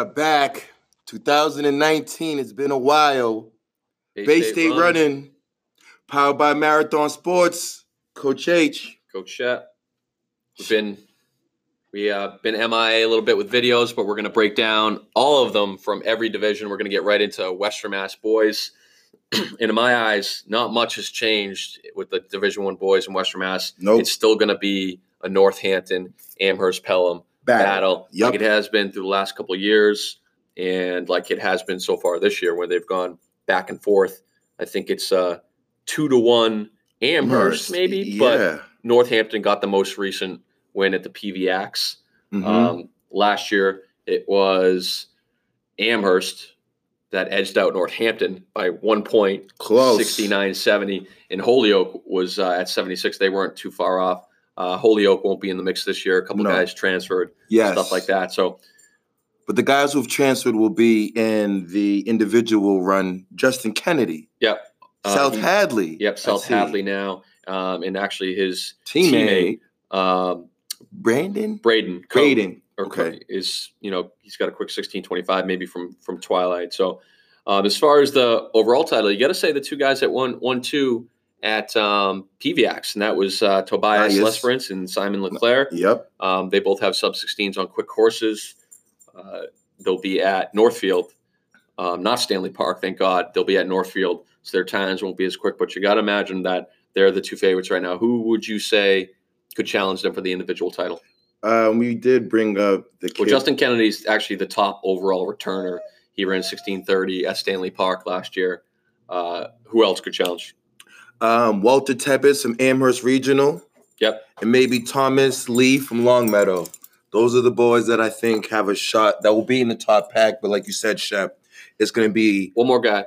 are back. 2019. It's been a while. Bay State, running. Powered by Marathon Sports. Coach H. Coach Shep. We've been we uh been MIA a little bit with videos, but we're gonna break down all of them from every division. We're gonna get right into Western Mass boys. and in my eyes, not much has changed with the Division One boys in Western Mass. Nope. It's still gonna be a Northampton, Amherst, Pelham Battle. battle, Yup. like it has been through the last couple of years, and like it has been so far this year, where they've gone back and forth. I think it's uh, two to one Amherst, maybe, Yeah. but Northampton got the most recent win at the PVX. Mhm. Um, last year, it was Amherst that edged out Northampton by one point, Close. 69 70. And Holyoke was uh, at 76. They weren't too far off. Uh, Holyoke won't be in the mix this year. A couple No. guys transferred, yes. stuff like that. So, But the guys who've transferred will be in the individual run. Justin Kennedy. yep. Uh, South Hadley. Yep, South. Hadley now. Um, and actually, his Teammate. um, Brandon? Braden, Coe, Braden. Okay. Is you know he's got a quick 1625 maybe from from twilight so um, as far as the overall title you got to say the two guys that won one two at um, pvax and that was uh, tobias yes. lesperance and simon leclerc Yep. um, they both have sub 16s on quick courses uh, they'll be at northfield um, not stanley park thank god they'll be at northfield so their times won't be as quick but you got to imagine that they're the two favorites right now who would you say could challenge them for the individual title Um, we did bring up the kid. well, Justin Kennedy's actually the top overall returner. He ran 1630 at Stanley Park last year. Uh, who else could challenge? Um, Walter Tebbets from Amherst Regional. Yep. And maybe Thomas Lee from Longmeadow. Those are the boys that I think have a shot that will be in the top pack. But like you said, Shep, it's going to be One more guy,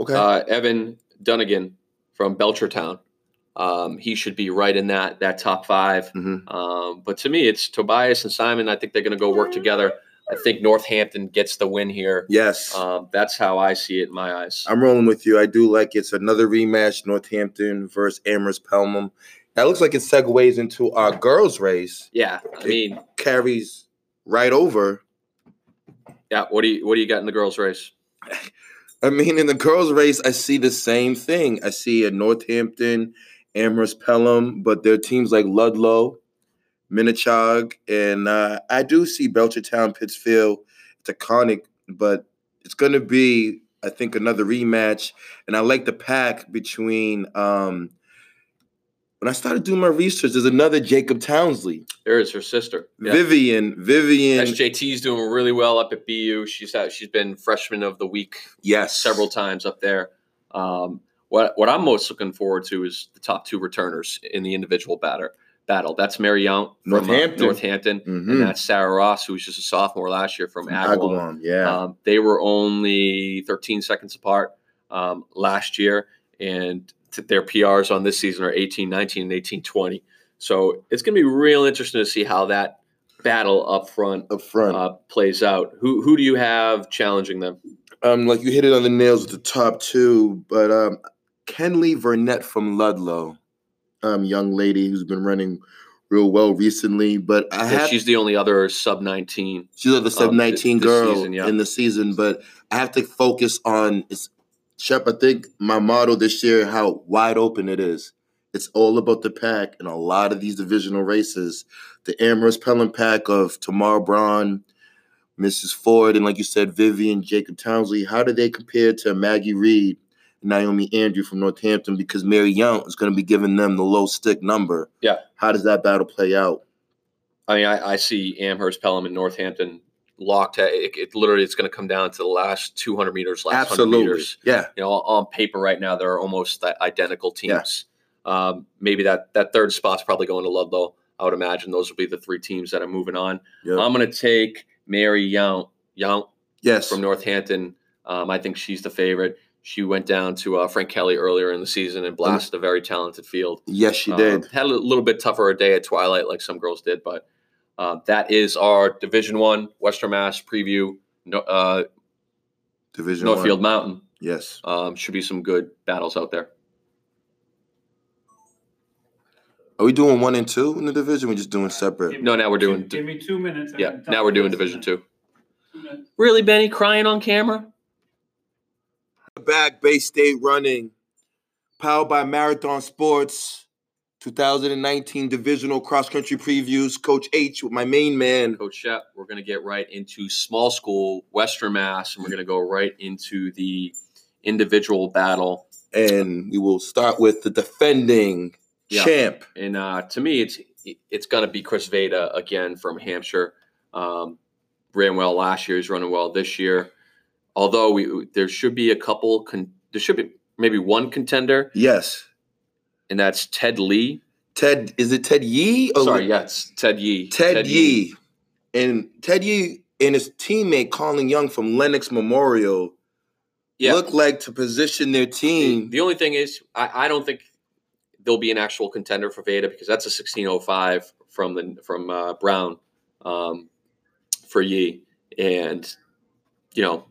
okay. uh, Evan Dunnigan from Belchertown. Um, he should be right in that that top five. Mhm. Um, but to me, it's Tobias and Simon. I think they're going to go work together. I think Northampton gets the win here. yes. Um, that's how I see it in my eyes. I'm rolling with you. I do like it's another rematch, Northampton versus Amherst Pelham. That looks like it segues into our girls' race. yeah, I mean, Carries right over. yeah. What do you what do you got in the girls' race? I mean, in the girls' race, I see the same thing. I see a Northampton, Amherst Pelham, but there are teams like Ludlow, Minnechaug, and uh, I do see Belchertown, Pittsfield, Taconic, but it's going to be, I think, another rematch. And I like the pack between. Um, when I started doing my research, there's another Jacob Townsley, There is her sister. Yeah. Vivian, Vivian. SJT's doing really well up at BU. She's had, she's been freshman of the week yes, several times up there. Um, what what I'm most looking forward to is the top two returners in the individual batter battle. That's Mary Young from uh, Northampton. Northampton, Mhm. and that's Sarah Ross, who was just a sophomore last year from Agawam. Yeah. Um, they were only 13 seconds apart um, last year, and t- their PRs on this season are 18, 19, and 18, 20. So it's going to be real interesting to see how that battle up front Up front. uh, plays out. Who who do you have challenging them? um, like you hit it on the nails with the top two, but um, Kenley Burnett from Ludlow, um, young lady who's been running real well recently. But I have she's the only other sub 19. she's the sub um, nineteen this girl season, yeah. in the season, but I have to focus on it's Shep. I think my motto this year how wide open it is. It's all about the pack, and a lot of these divisional races, the Amherst Pelham pack of Tamar Braun, Mrs. Ford, and like you said, Vivian, Jacob Townsley. How do they compare to Maggie Reed, Naomi Andrew from Northampton? Because Mary Young is going to be giving them the low stick number. Yeah. How does that battle play out? I mean, I, I see Amherst, Pelham, and Northampton locked. It, it literally it's going to come down to the last 200 meters, last 100 meters. Yeah. You know, on paper right now they're almost identical teams. Um, maybe that that third spot's probably going to Ludlow. I would imagine those will be the three teams that are moving on. Yeah. I'm going to take Mary Young, Young yes. from Northampton. Um, I think she's the favorite. She went down to uh, Frank Kelly earlier in the season and blasted a very talented field. yes, she Um, did. had a little bit tougher a day at Twilight, like some girls did, but uh, that is our Division One Western Mass preview. No, uh, Division Northfield one. Mountain Yes. um, should be some good battles out there. Are we doing one and two in the division? We're just doing separate. No, now we're doing. Give, give me two minutes. yeah, now we're doing Division Two. Two. Really, Benny, crying on camera? Back Bay State running, powered by Marathon Sports. 2019 divisional cross country previews. Coach H with my main man. Coach Shep, we're going to get right into small school Western Mass, and we're going to go right into the individual battle. And we will start with the defending Yeah. champ. And uh, to me, it's it's going to be Chris Veda again from Hampshire. Um, ran well last year. He's running well this year. Although we there should be a couple. Con- there should be maybe one contender, Yes. and that's Ted Lee. Ted, is it Ted Yee? or- Sorry, yes, Ted Yee. Ted, Yee. And Ted Yee and his teammate Colin Young from Lenox Memorial Yeah. look like to position their team. The only thing is, I, I don't think there'll be an actual contender for Veda because that's a 1605 from the from uh, Brown um, for Yee, and you know,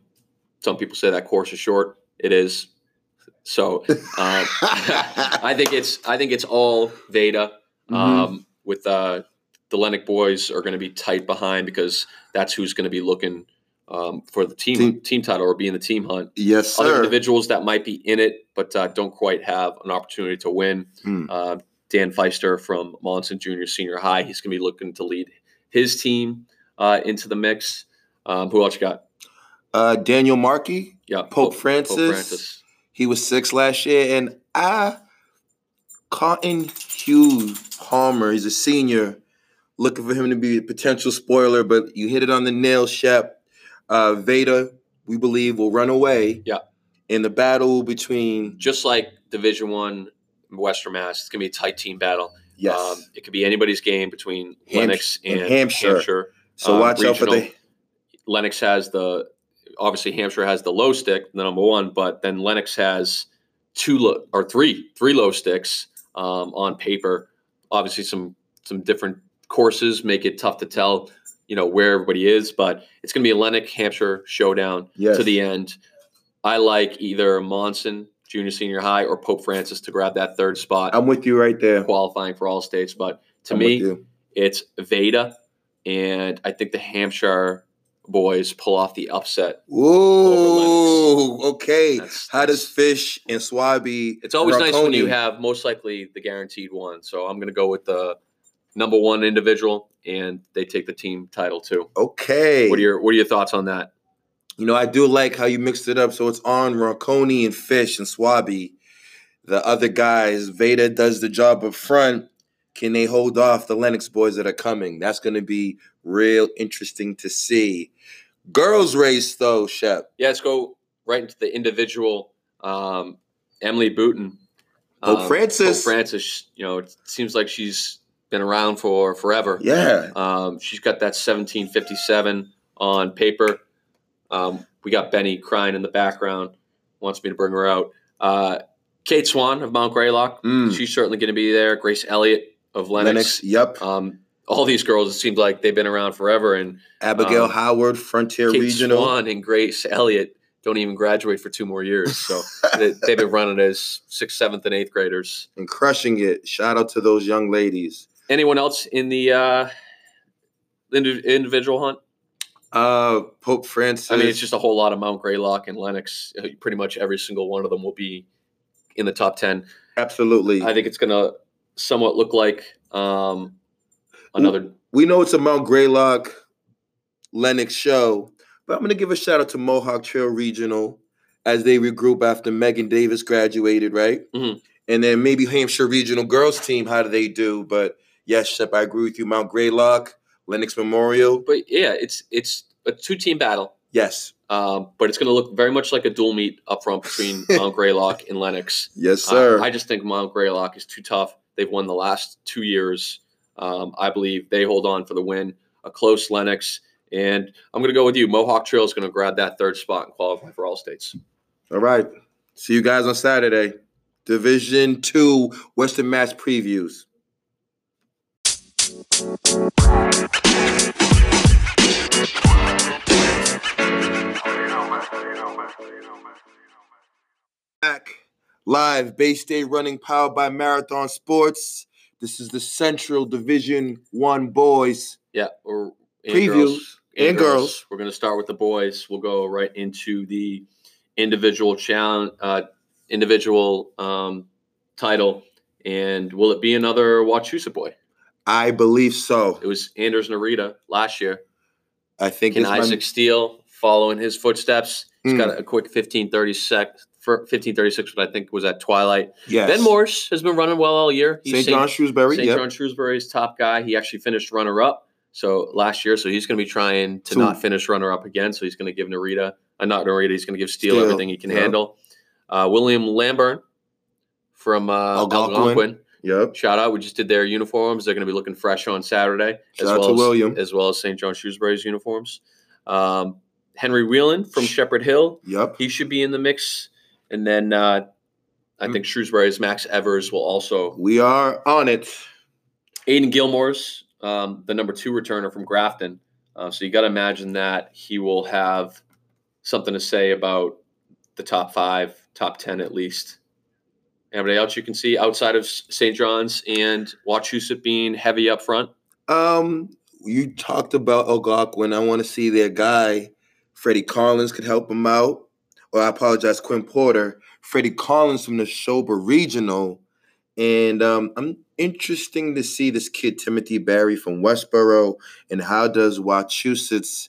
some people say that course is short. It is. So um, I think it's I think it's all Veda. Mm-hmm. Um, with uh, the Lenox boys are going to be tight behind because that's who's going to be looking um, for the team, Team- team title or be in the team hunt yes, sir. other individuals that might be in it but uh, don't quite have an opportunity to win. Hmm. Uh, Dan Feister from Monson Junior Senior High, he's going to be looking to lead his team uh, into the mix. Um, who else you got? Uh, Daniel Markey, Yeah, Pope Francis. Pope Francis. He was six last year, and I, Cotton Hugh Palmer, he's a senior, looking for him to be a potential spoiler, but you hit it on the nail, Shep. Uh, Veda, we believe, will run away. Yeah. In the battle between Just like Division One Western Mass, it's going to be a tight team battle. yes, Um, it could be anybody's game between Hamp- Lenox and and, Hampshire. so um, watch out for the regional. Lenox has the obviously Hampshire has the low stick, the number one, but then Lenox has two low, or three three low sticks um, on paper. Obviously, some some different courses make it tough to tell, you know, where everybody is, but it's going to be a Lenox Hampshire showdown yes. to the end. I like either Monson Junior Senior High or Pope Francis to grab that third spot, I'm with you right there. qualifying for all states. But to I'm me, it's Veda, and I think the Hampshire boys pull off the upset. Ooh, okay. That's- How does Fish and Swabby? It's always nice when you have most likely the guaranteed one. So I'm going to go with the number one individual, and they take the team title too. Okay. What are your What are your thoughts on that? You know, I do like how you mixed it up. So it's on Ronconi and Fish and Swabby. The other guys, Veda does the job up front. Can they hold off the Lenox boys that are coming? That's going to be real interesting to see. Girls race though, Shep. Yeah, let's go right into the individual. Um, Emily Booton, Pope Francis. Pope Francis. You know, it seems like she's been around for forever. Yeah. Um, she's got that 1757 on paper. Um, we got Benny crying in the background, wants me to bring her out. Uh, Kate Swan of Mount Greylock, Mm. she's certainly going to be there. Grace Elliott of Lenox. Lenox. Yep. Um, all these girls, it seems like they've been around forever. And Abigail um, Howard, Frontier Kate Regional. Swan and Grace Elliott don't even graduate for two more years. So they, they've been running as sixth, seventh, and eighth graders. and crushing it. Shout out to those young ladies. Anyone else in the uh, indi- individual hunt? Uh, Pope Francis. I mean, it's just a whole lot of Mount Greylock and Lenox. Uh, Pretty much every single one of them will be in the top 10. absolutely. I think it's going to somewhat look like um, another. we know it's a Mount Greylock Lenox show, but I'm going to give a shout out to Mohawk Trail Regional as they regroup after Megan Davis graduated, right? Mhm. And then maybe Hampshire Regional girls team. How do they do? But yes, Shep, I agree with you. Mount Greylock, Lenox Memorial. But yeah, it's it's a two team battle. Yes, Um, but it's going to look very much like a dual meet up front between Mount Greylock and Lenox. yes, Uh, sir. I just think Mount Greylock is too tough. They've won the last two years. Um, I believe they hold on for the win. A close Lenox, and I'm going to go with you. Mohawk Trail is going to grab that third spot and qualify for all states. All right. See you guys on Saturday. Division Two Western Mass previews. Back live, Bay State running powered by Marathon Sports. This is the Central Division One boys Yeah, or and previews. girls. And girls. We're going to start with the boys. We'll go right into the individual challenge, uh, individual um, title. And will it be another Wachusett boy? I believe so. It was Anders Narita last year. I think Can it's my- Isaac Steele follow in his footsteps? He's Mm. got a quick 1530 sec, for 1536, but I think was at Twilight. yes. Ben Morse has been running well all year. He's St. John Shrewsbury. St. Yep. John Shrewsbury's top guy. He actually finished runner up. So last year, so he's going to be trying to Two. not finish runner up again. So he's going to give Narita, uh, not Narita, he's going to give Steele, Steele, everything he can yeah. handle. Uh, William Lamburn from uh, Algonquin. Algonquin. Yep. Shout out. We just did their uniforms. They're going to be looking fresh on Saturday. Shout as out well to as, William. As well as St. John Shrewsbury's uniforms. Um, Henry Whelan from Shepherd Hill. Yep. He should be in the mix. And then uh, I Mm. think Shrewsbury's Max Evers will also We are on it. Aiden Gilmore's um, the number two returner from Grafton. Uh, so you got to imagine that he will have something to say about the top five, top 10 at least. Anybody else you can see outside of St. John's and Wachusett being heavy up front? Um, you talked about Algonquin. I want to see their guy, Freddie Collins, could help him out. Or I apologize, Quinn Porter. Freddie Collins from Nashoba Regional. And um, I'm interesting to see this kid, Timothy Barry from Westboro, and how does Wachusett's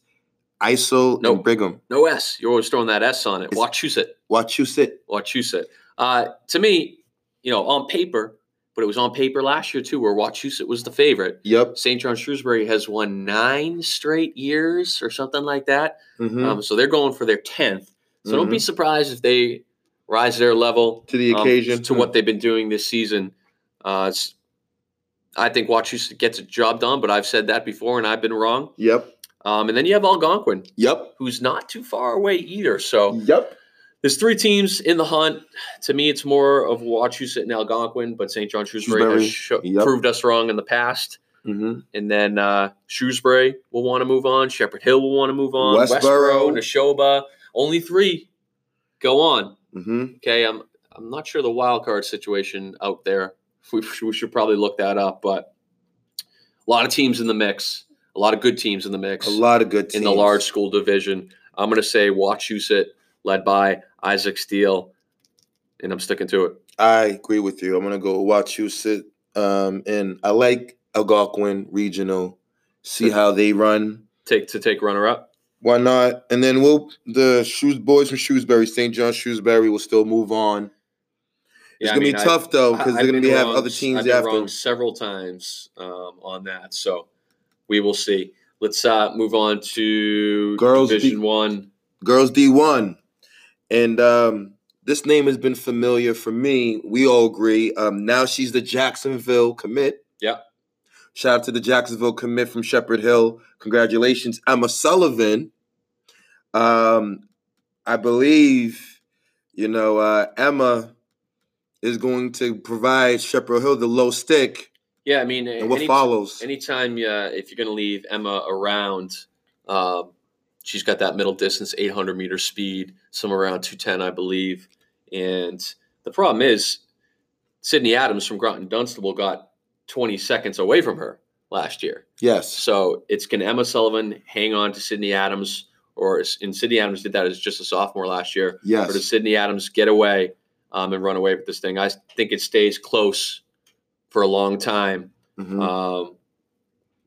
ISO no, and Brigham. No S. You're always throwing that S on it. It's- Wachusett. Wachusett. Wachusett. Uh, to me, you know, on paper, but it was on paper last year too, where Wachusett was the favorite. Yep. St. John Shrewsbury has won nine straight years or something like that. Mhm. Um, so they're going for their 10th. So don't be surprised if they rise their level to the um, occasion. to what they've been doing this season. Uh, I think Wachusett gets a job done, but I've said that before and I've been wrong. Yep. Um, and then you have Algonquin, Yep. who's not too far away either. So Yep. there's three teams in the hunt. To me, it's more of Wachusett and Algonquin, but St. John Shrewsbury has Shrewsbury, sho- yep. proved us wrong in the past. Mm-hmm. And then uh, Shrewsbury will want to move on. Shepherd Hill will want to move on. Westboro. Nashoba. Only three go on. Mm-hmm. Okay, I'm I'm not sure the wild card situation out there. We, should- we should probably look that up, but a lot of teams in the mix. A lot of good teams in the mix A lot of good teams. in the large school division. I'm going to say Wachusett, led by Isaac Steele, and I'm sticking to it. I agree with you. I'm gonna go Wachusett. Um, and I like Algonquin Regional. See how they run. Take to take runner up. Why not? And then we'll the shoes boys from Shrewsbury, St. John Shrewsbury will still move on. It's Yeah, I gonna mean, be I- tough though because they're gonna be have other teams I've been after. wrong several times um, on that, so we will see. Let's uh, move on to Girls Division D- One. Girls D1. And um, this name has been familiar for me. We all agree. Um, now she's the Jacksonville commit. Yep. Shout out to the Jacksonville commit from Shepherd Hill. Congratulations, Emma Sullivan. Um, I believe, you know, uh, Emma is going to provide Shepherd Hill the low stick Yeah, I mean, and what any- follows. anytime uh, if you're going to leave Emma around, um, she's got that middle distance 800 meter speed, somewhere around 210, I believe. And the problem is, Sydney Adams from Groton Dunstable got 20 seconds away from her last year. yes. So it's can Emma Sullivan hang on to Sydney Adams, or is, and Sydney Adams did that as just a sophomore last year, Yes. or does Sydney Adams get away um, and run away with this thing? I think it stays close for a long time. Mhm. Um,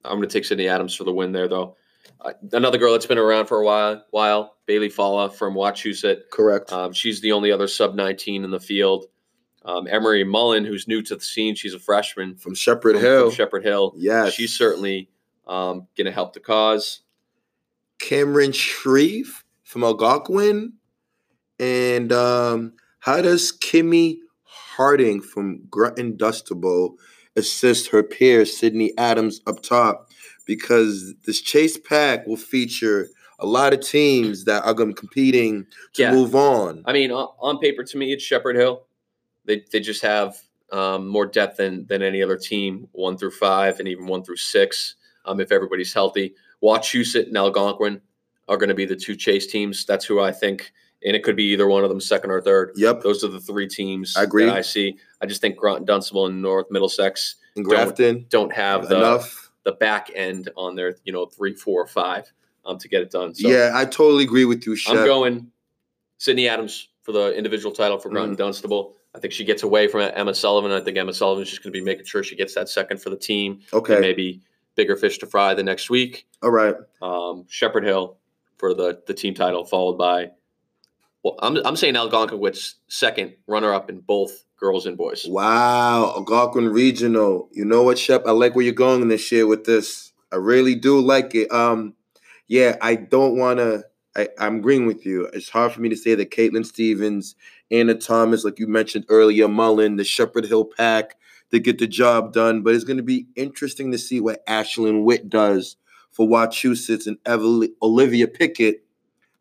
I'm going to take Sydney Adams for the win there, though. Uh, another girl that's been around for a while, while Bailey Falla from Wachusett. Correct. Um, she's the only other sub 19 in the field. Um, Emery Mullen, who's new to the scene, she's a freshman from Shepherd from, Hill. from Shepherd Hill. yes. She's certainly um, going to help the cause. Cameron Shreve from Algonquin. And um, how does Kimmy Harding from Groton Dunstable assist her peer Sydney Adams up top? Because this chase pack will feature a lot of teams that are going to be competing to Yeah. move on. I mean, on, on paper, to me, it's Shepherd Hill. They, they just have um, more depth than, than any other team, one through five and even one through six, um, if everybody's healthy. Wachusett and Algonquin are going to be the two chase teams. That's who I think, and it could be either one of them, second or third. Yep. Those are the three teams I agree. that I see. I just think Groton Dunstable and North Middlesex And Grafton, don't have the enough. the back end on their, you know, three four four, five. um, to get it done. So yeah, I totally agree with you, Shep. I'm going Sydney Adams for the individual title for Grant Mm. Dunstable. I think she gets away from Emma Sullivan. I think Emma Sullivan Sullivan's just going to be making sure she gets that second for the team. okay, maybe bigger fish to fry the next week. all right. Um, Shepherd Hill for the the team title, followed by. Well, I'm, I'm saying Algonquin's second runner up in both girls and boys. Wow, Algonquin Regional. You know what, Shep? I like where you're going this year with this. I really do like it. Um, yeah, I don't want to. I, I'm agreeing with you. It's hard for me to say that Caitlin Stevens, Anna Thomas, like you mentioned earlier, Mullen, the Shepherd Hill pack, to get the job done. But it's going to be interesting to see what Ashlyn Witt does for Wachusett's and Evel- Olivia Pickett,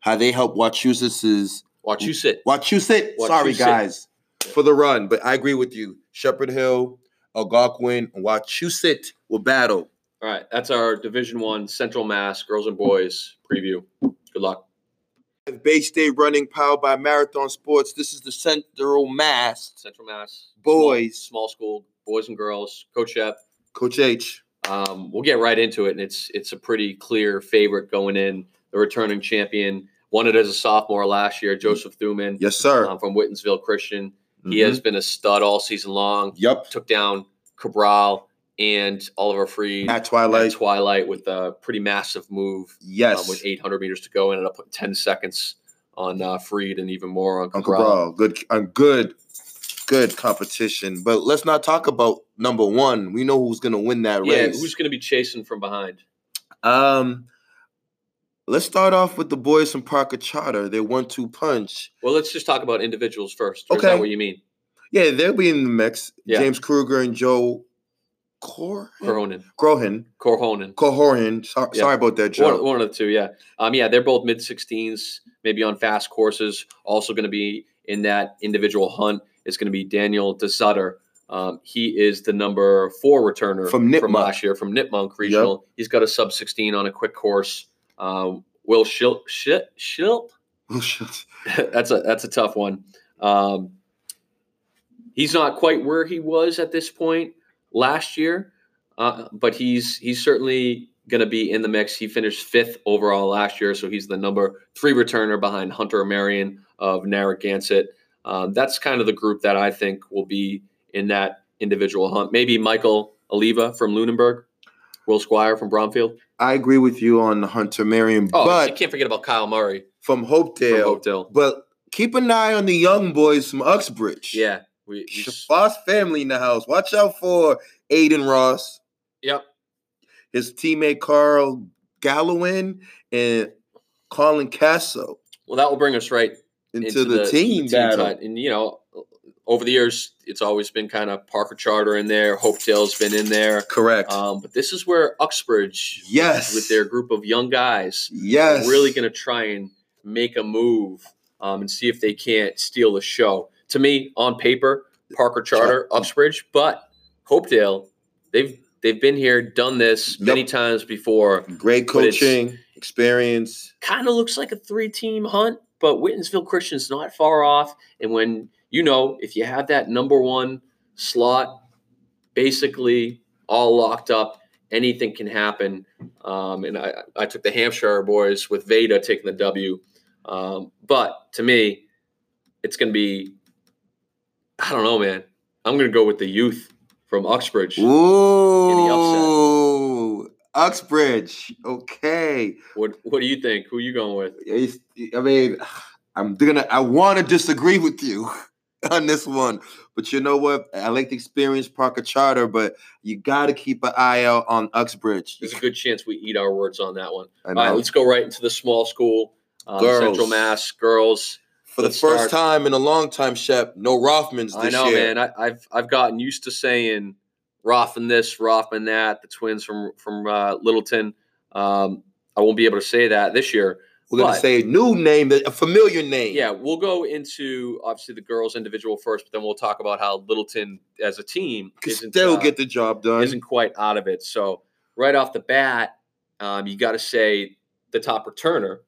how they help Wachusett's Watch you sit. Wachusett. Sorry, guys, for the run. But I agree with you. Shepherd Hill, Algonquin, and Wachusett will battle. All right, that's our Division One Central Mass girls and boys preview. Good luck. Bay State running powered by Marathon Sports. This is the Central Mass. Central Mass Boys. small, small school boys and girls. Coach Shep. Coach H. Um, we'll get right into it, and it's it's a pretty clear favorite going in. The returning champion won it as a sophomore last year, Joseph Thuman Yes, sir. um, from Whitinsville Christian. He Mhm. has been a stud all season long. Yep. Took down Cabral and Oliver Freed At Twilight. at Twilight with a pretty massive move yes. um, with 800 meters to go. Ended up putting 10 seconds on uh, Freed and even more on Cabral. Good. Good. Good competition. But let's not talk about number one. We know who's gonna win that Yeah, race. who's going to be chasing from behind? um. Let's start off with the boys from Parker Charter. They one-two punch. Well, let's just talk about individuals first. Okay. that what you mean? Yeah, they'll be in the mix. Yeah. James Kruger and Joe Cor Corhonen. Corhonen. Cohoran. So, Yeah. Sorry about that, Joe. One, one of the two, yeah. Um, yeah, they're both mid 16s, maybe on fast courses. Also going to be in that individual hunt is going to be Daniel DeSutter. Um, he is the number four returner From Nipmuc. last year from Nipmuc Regional. He's got a sub 16 on a quick course. Um, Will Schilt, Schilt, Schilt? Oh, shit. that's a that's a tough one. Um, he's not quite where he was at this point last year, uh, but he's he's certainly going to be in the mix. He finished fifth overall last year, so he's the number three returner behind Hunter Marion of Narragansett. Um, that's kind of the group that I think will be in that individual hunt. Maybe Michael Oliva from Lunenburg, Will Squire from Bromfield. I agree with you on Hunter Marion, Oh, you but can't forget about Kyle Murray from from Hopedale. Hopedale. But keep an eye on the young boys from Uxbridge. Yeah, we, we Shabazz family in the house. Watch out for Aiden Ross, yep. his teammate Carl Gallowin, and Colin Casso Well, that will bring us right into, the, team to battle. tight. And you know, over the years, it's always been kind of Parker Charter in there. Hopedale's been in there. Correct. Um, but this is where Uxbridge, yes. with their group of young guys, yes. are really going to try and make a move um, and see if they can't steal the show. To me, on paper, Parker Charter, Uxbridge, but Hopedale, they've they've been here, done this many Yep. times before. Great coaching, experience. kind of looks like a three team hunt, but Whitinsville Christian's not far off. And when you know, if you have that number one slot basically all locked up, anything can happen. Um, and I, I took the Hampshire boys with Veda taking the W. Um, but to me, it's going to be, I don't know, man. I'm going to go with the youth from Uxbridge. Ooh. Uxbridge. Okay. What What do you think? Who are you going with? I mean, I'm gonna. I want to disagree with you on this one, but you know what? I like the experience Parker Charter, but you got to keep an eye out on Uxbridge. There's a good chance we eat our words on that one. All right, let's go right into the small school. Um, Central Mass girls. For the first start- time in a long time, Shep, no Rothmans this I know, year. man. I, I've I've gotten used to saying Rothman this, Rothman that. The twins from from uh, Littleton. Um, I won't be able to say that this year. We're gonna say a new name, a familiar name. Yeah, we'll go into obviously the girls individual first, but then we'll talk about how Littleton as a team can isn't still uh, get the job done. isn't quite out of it. So right off the bat, um, you got to say the top returner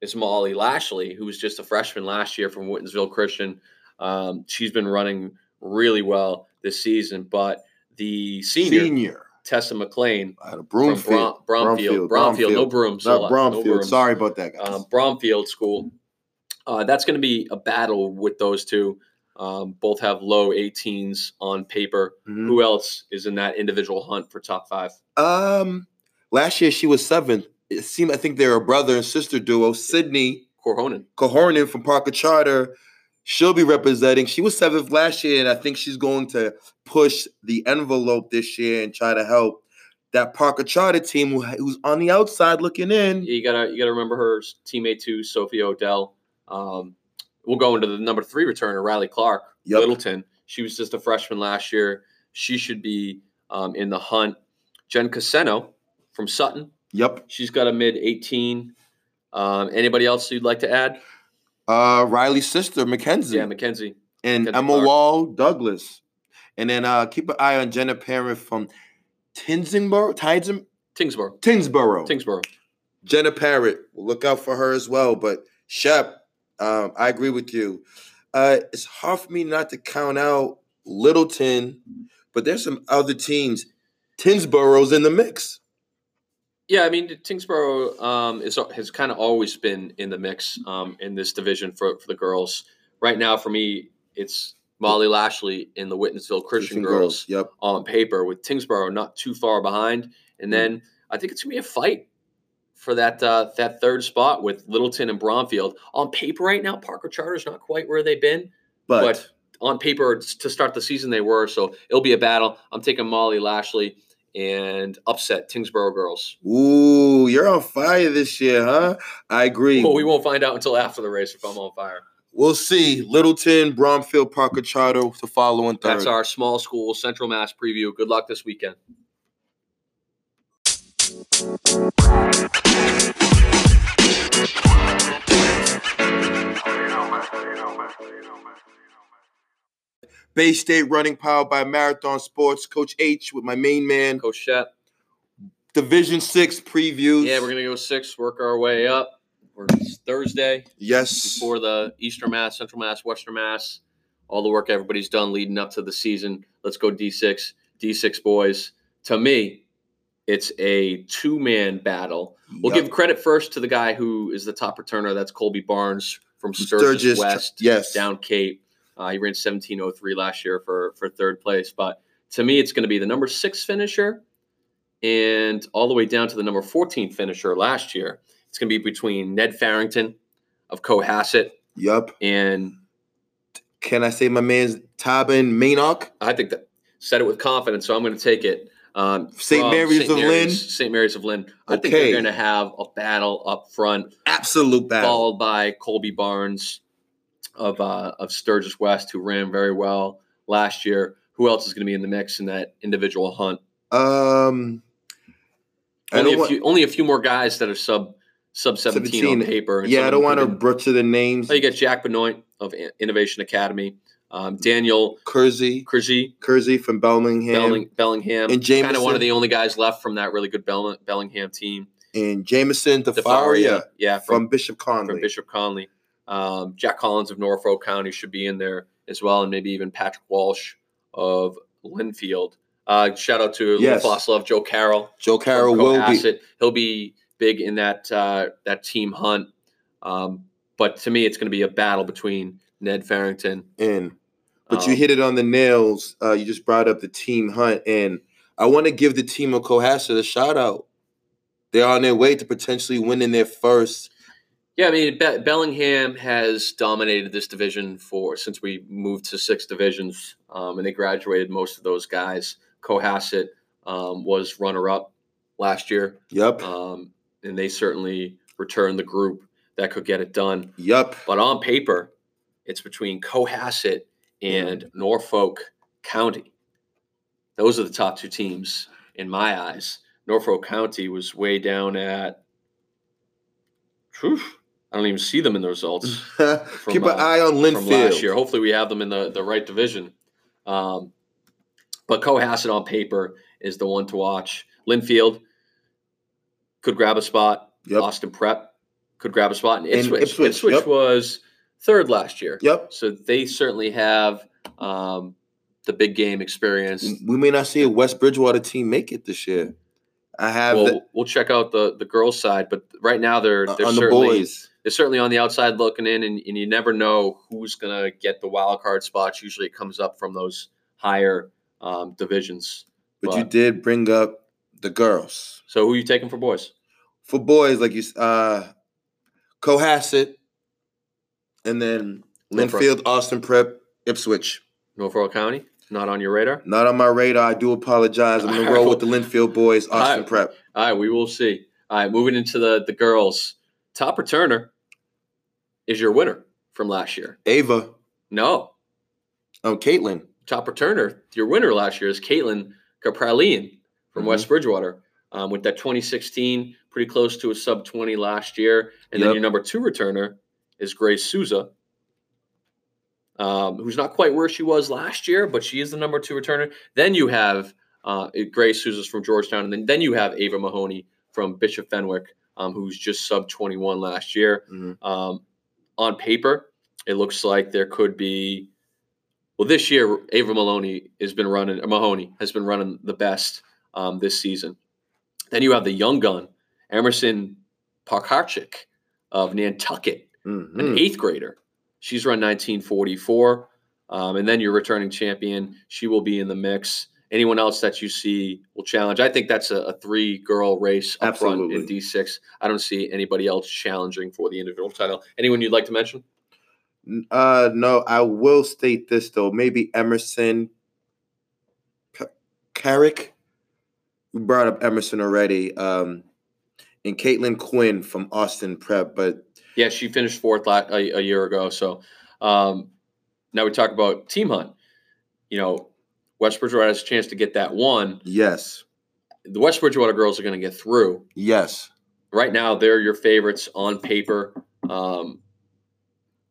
is Molly Lashley, who was just a freshman last year from Whitinsville Christian. Um, she's been running really well this season, but the senior, Senior. Tessa McLean Out of from Broomfield. Brom- Bromfield. Bromfield, no brooms. Not no brooms. Sorry about that, guys. um, Bromfield School. Uh, that's going to be a battle with those two. Um, both have low 18s on paper. Mhm. Who else is in that individual hunt for top five? Um, last year she was seventh. It seemed I think they're a brother and sister duo. Sydney Corhonen. Kohornen from Parker Charter. She'll be representing. She was seventh last year, and I think she's going to push the envelope this year and try to help that Parker Charter team who, who's on the outside looking in. You gotta you gotta remember her teammate too, Sophie Odell. Um, we'll go into the number three returner, Riley Clark, Yep. Littleton. She was just a freshman last year. She should be um, in the hunt. Jen Caseno from Sutton. Yep. She's got a mid 18. Um, anybody else you'd like to add? Uh, Riley's sister Mackenzie Yeah, Mackenzie. and Mackenzie Emma Clark. Wall Douglas, and then uh, keep an eye on Jenna Parent from Tinsboro. Tinsboro. Tingsboro. Tinsboro. Tingsboro. Jenna Parrott, we'll look out for her as well. But Shep, um, I agree with you. Uh, it's hard for me not to count out Littleton, but there's some other teams. Tinsboro's in the mix. Yeah, I mean, Tingsboro um, is, has kind of always been in the mix um, in this division for, for the girls. Right now, for me, it's Molly Lashley in the Whitinsville Christian girls Yep. on paper, with Tingsboro not too far behind. And then I think it's gonna be a fight for that uh, that third spot with Littleton and Bromfield. On paper, right now, Parker Charter's not quite where they've been, But, but on paper to start the season they were. So it'll be a battle. I'm taking Molly Lashley and upset Tingsboro girls. ooh, you're on fire this year, huh? I agree. Well, we won't find out until after the race if I'm on fire. We'll see. Littleton, Bromfield, Parker Charter to follow in third. That's our small school Central Mass preview. Good luck this weekend. Bay State running powered by Marathon Sports. Coach H with my main man. Coach Shep. Division Six previews. Yeah, we're gonna go six, work our way up. We're Thursday yes. before the Eastern Mass, Central Mass, Western Mass. All the work everybody's done leading up to the season. Let's go D6. D6 boys. To me, it's a two-man battle. We'll Yep. give credit first to the guy who is the top returner. That's Colby Barnes from Sturgis, Sturgis, West. yes. down Cape. Uh, he ran 1703 last year for for third place. But to me, it's going to be the number six finisher and all the way down to the number 14 finisher last year. It's going to be between Ned Farrington of Cohasset Yup. and Can I say my man's Tabin Mainock? I think that said it with confidence, so I'm going to take it. Um, St. Mary's St. of Lynn? St. Mary's of Lynn. I think they're going to have a battle up front. Absolute battle. followed by Colby Barnes of uh, of Sturgis West, who ran very well last year. Who else is going to be in the mix in that individual hunt? Um, Only a few, only a few more guys that are sub sub seventeen, 17. on paper. Yeah, I don't want to butcher the names. Oh, you get Jack Benoit of Innovation Academy, um, Daniel Kersey, Krzyzki, Kersey from Bellingham, Belling, Bellingham, And kind of one of the only guys left from that really good Bell, Bellingham team. and Jameson DeFaria, DeFaria yeah, from Bishop Conley. from Bishop Conley. Um, Jack Collins of Norfolk County should be in there as well, and maybe even Patrick Walsh of Lynnfield. Uh, shout out to Yes. Love, Joe Carroll. Joe Carroll will be. He'll be big in that uh, that team hunt. Um, but to me, it's going to be a battle between Ned Farrington. and. But you um, hit it on the nails. Uh, you just brought up the team hunt, and I want to give the team of Cohasset a shout out. They're on their way to potentially winning their first. Yeah, I mean Be- Bellingham has dominated this division for since we moved to six divisions, um, and they graduated most of those guys. Cohasset um, was runner up last year, Yep, um, and they certainly returned the group that could get it done. yep. But on paper, it's between Cohasset and Norfolk County. Those are the top two teams in my eyes. Norfolk County was way down at. Whew, I don't even see them in the results Keep an uh, eye on from last year. Hopefully, we have them in the, the right division. Um, but Cohasset on paper is the one to watch. Lynnfield could grab a spot. Yep, Austin Prep could grab a spot. And And Ipswich, Ipswich, Ipswich yep. was third last year. yep. So they certainly have um, the big game experience. We may not see a West Bridgewater team make it this year. I have Well, the, we'll check out the the girls' side, but right now they're uh, they're on the certainly boys. They're certainly on the outside looking in, and, and you never know who's gonna get the wild card spots. Usually, it comes up from those higher um, divisions. But you did bring up the girls. So, who are you taking for boys? For boys, like you, uh, Cohasset, and then Norfolk. Lynnfield, Austin Prep, Ipswich. Norfolk County, not on your radar. Not on my radar. I do apologize. I'm gonna roll with the Lynnfield boys, Austin Alright. Prep. All right, we will see. All right, moving into the the girls. Top returner is your winner from last year. Ava, No, um, Caitlin. top returner, your winner last year is Caitlin Kapralian from Mhm. West Bridgewater. Um, with that 2016, pretty close to a sub 20 last year. And then your number two returner is Grace Souza, um, who's not quite where she was last year, but she is the number two returner. Then you have uh, Grace Souza's from Georgetown, and then, then you have Ava Mahoney from Bishop Fenwick, um, who's just sub 21 last year. Mhm. Um, on paper, it looks like there could be. Well, this year, Ava Maloney has been running. Mahoney has been running the best um, this season. Then you have the young gun, Emerson Parkarchik of Nantucket, Mhm. an eighth grader. She's run 1944. Um, and then your returning champion, she will be in the mix. Anyone else that you see will challenge. I think that's a, a three girl race up front in D6. I don't see anybody else challenging for the individual title. Anyone you'd like to mention? Uh, no, I will state this though. Maybe Emerson P- Carrick. We brought up Emerson already. Um, and Caitlin Quinn from Austin Prep, but Yeah, she finished fourth a, a year ago. So um, now we talk about Team Hunt. You know, West Bridgewater has a chance to get that one. yes, The West Bridgewater girls are going to get through. yes, Right now, they're your favorites on paper. Um,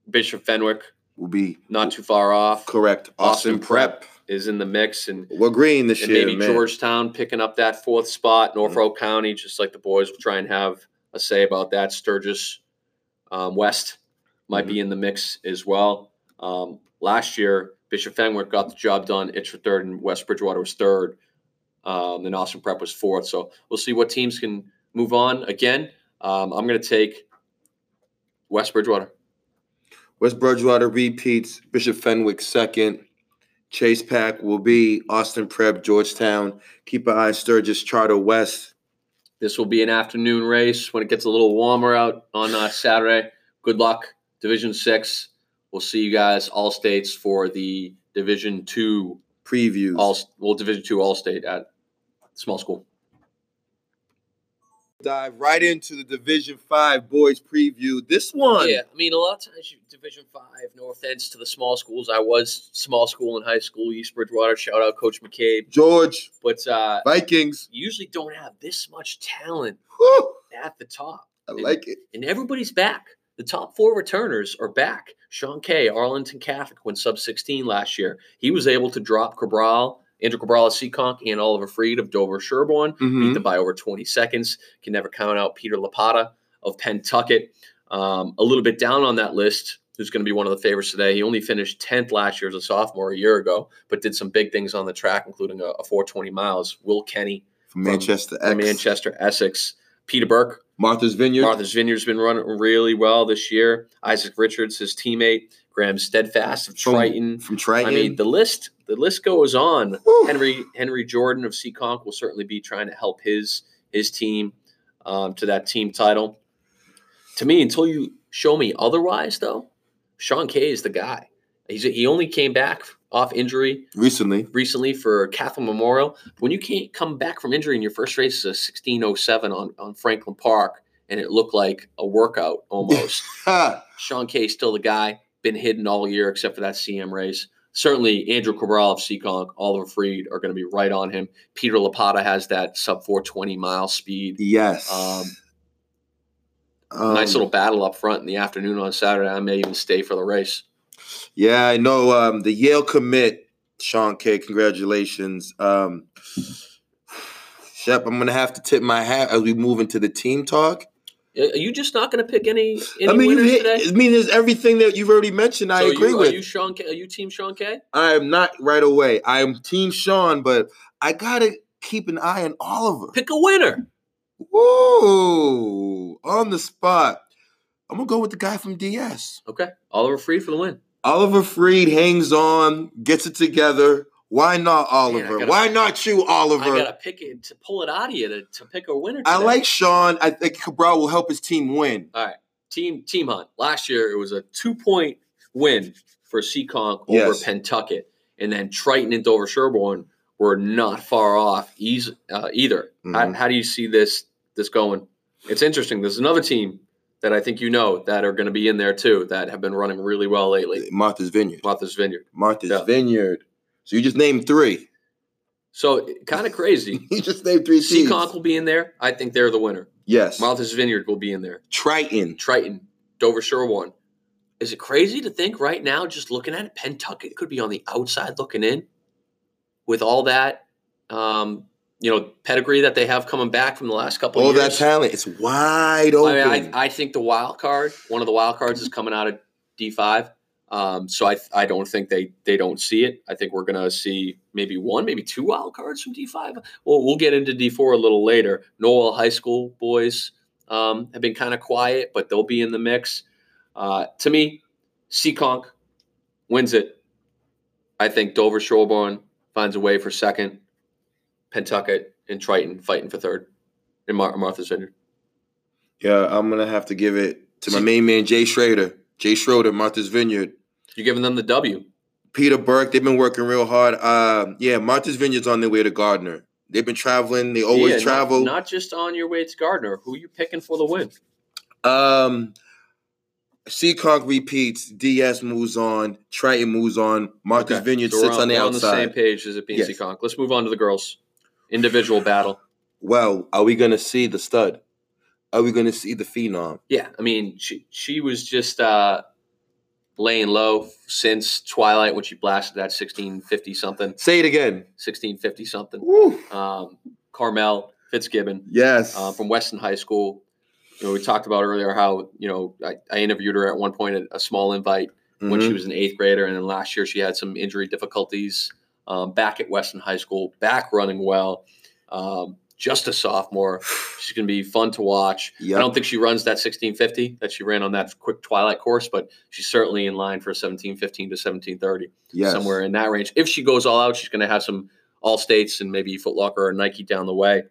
Bishop Fenwick, will be not too far off, correct. Austin Austin, Prep. is in the mix. And, We're green this and year, maybe man. Georgetown picking up that fourth spot. Norfolk County, just like the boys will try and have a say about that. Sturgis um, West might be in the mix as well. Um, last year, Bishop Fenwick got the job done. It's for third, and West Bridgewater was third. Um, and Austin Prep was fourth. So we'll see what teams can move on. Again, um, I'm going to take West Bridgewater. West Bridgewater repeats. Bishop Fenwick second. Chase Pack will be Austin Prep, Georgetown. Keep an eye on Sturgis, Charter West. This will be an afternoon race when it gets a little warmer out on uh, Saturday. Good luck, Division Six. We'll see you guys all states for the Division Two preview. all well Division Two All State at small school. dive right into the Division Five boys preview. This one, Yeah, I mean a lot of times you Division Five. No offense to the small schools. I was small school in high school, East Bridgewater. Shout out Coach McCabe. George But uh, Vikings. usually don't have this much talent Whew, at the top. I like it. and everybody's back. The top four returners are back. Sean Kay, Arlington Catholic, went sub 16 last year. He was able to drop Cabral, Andrew Cabral of Seekonk, and Oliver Freed of Dover Sherborn, beat Mhm. them by over 20 seconds. Can never count out Peter Lapata of Pentucket. Um, a little bit down on that list, who's going to be one of the favorites today. He only finished 10th last year as a sophomore a year ago, but did some big things on the track, including a, a 420 miles. Will Kenny From Manchester from Manchester, Essex. Peter Burke Martha's Vineyard. Martha's Vineyard's been running really well this year. Isaac Richards, his teammate, Graham Steadfast of Triton. from Triton. I mean, the list the list goes on. Henry Henry Jordan of Seekonk will certainly be trying to help his his team um, to that team title. To me, until you show me otherwise, though, Sean Kay is the guy. He's he only came back off injury Recently. recently for Catholic Memorial. When you can't come back from injury in your first race is a 1607 on, on Franklin Park and it looked like a workout almost. Sean Kay still the guy, been hidden all year except for that CM race. Certainly, Andrew Cabral of Seekonk, Oliver Freed are going to be right on him. Peter Lapata has that sub 420 mile speed. Yes. Um, Um, nice little battle up front in the afternoon on Saturday. I may even stay for the race. Yeah, I know. Um, the Yale commit, Sean K. Congratulations. Um, Shep, I'm gonna have to tip my hat as we move into the team talk. Are you just not going to pick any, any I mean, winners hit, today? I mean, there's everything that you've already mentioned. I So agree you, with. Are you Sean? K, are you Team Sean K? I am not right away. I am Team Sean, but I gotta keep an eye on Oliver. Pick a winner. Whoa, on the spot. I'm gonna go with the guy from DS. Okay, Oliver Free for the win. Oliver Freed hangs on, gets it together. Why not Oliver? gotta- Why not you, Oliver? I gotta pick it to pull it out of you to, to pick a winner. I like Sean. I think Cabral will help his team win. All right, team team hunt. Last year it was a two point win for Seekonk over Yes. Pentucket, and then Triton and Dover Sherborn were not far off uh, either. How, Mhm. how do you see this this going? It's interesting. There's another team that I think you know that are going to be in there too that have been running really well lately. Martha's Vineyard. Martha's Vineyard. Martha's Yeah. Vineyard. So you just named three. So kind of crazy. You just named three. Seekonk will be in there. I think they're the winner. Yes. Martha's Vineyard will be in there. Triton. Triton, Dover Sherborn. Is it crazy to think right now, just looking at it, Pentucket could be on the outside looking in with all that, um, you know, pedigree that they have coming back from the last couple All of that talent. It's wide open. I, mean, I, I think the wild card, one of the wild cards, is coming out of D five. Um, so I, I don't think they they don't see it. I think we're gonna see maybe one, maybe two wild cards from D five. Well, we'll get into D four a little later. Noel High School boys um, have been kind of quiet, but they'll be in the mix. Uh, to me, Seekonk wins it. I think Dover Sherborn finds a way for second. Pentucket and Triton fighting for third in Mar- Martha's Vineyard. yeah, I'm gonna have to give it to my main man Jay Schrader. Jay Schroeder, Martha's Vineyard. You're giving them the W. Peter Burke, they've been working real hard. Uh, yeah, Martha's Vineyard's on their way to Gardner. They've been traveling. They always Yeah, travel. Not, just on your way to Gardner. Who are you picking for the win? Um, Seekonk repeats. DS moves on. Triton moves on. Martha's Okay, Vineyard so sits on, the we're outside. on the same page as it being Yes. Let's move on to the girls. Individual battle. Well, are we gonna see the stud? Are we gonna see the phenom? Yeah, I mean, she she was just uh, laying low since Twilight when she blasted that sixteen fifty something, Say it again. sixteen fifty something. Woo. Um, Carmel Fitzgibbon Yes. uh, from Weston High School. You know, we talked about earlier how you know I, I interviewed her at one point at a small invite when she Mhm. was an eighth grader, and then last year she had some injury difficulties. Um, back at Weston High School, back running well. Um, just a sophomore, she's going to be fun to watch. Yep. I don't think she runs that 1650 that she ran on that quick twilight course, but she's certainly in line for 1715 to 1730, yes. somewhere in that range. If she goes all out, she's going to have some all states and maybe Foot Locker or Nike down the way.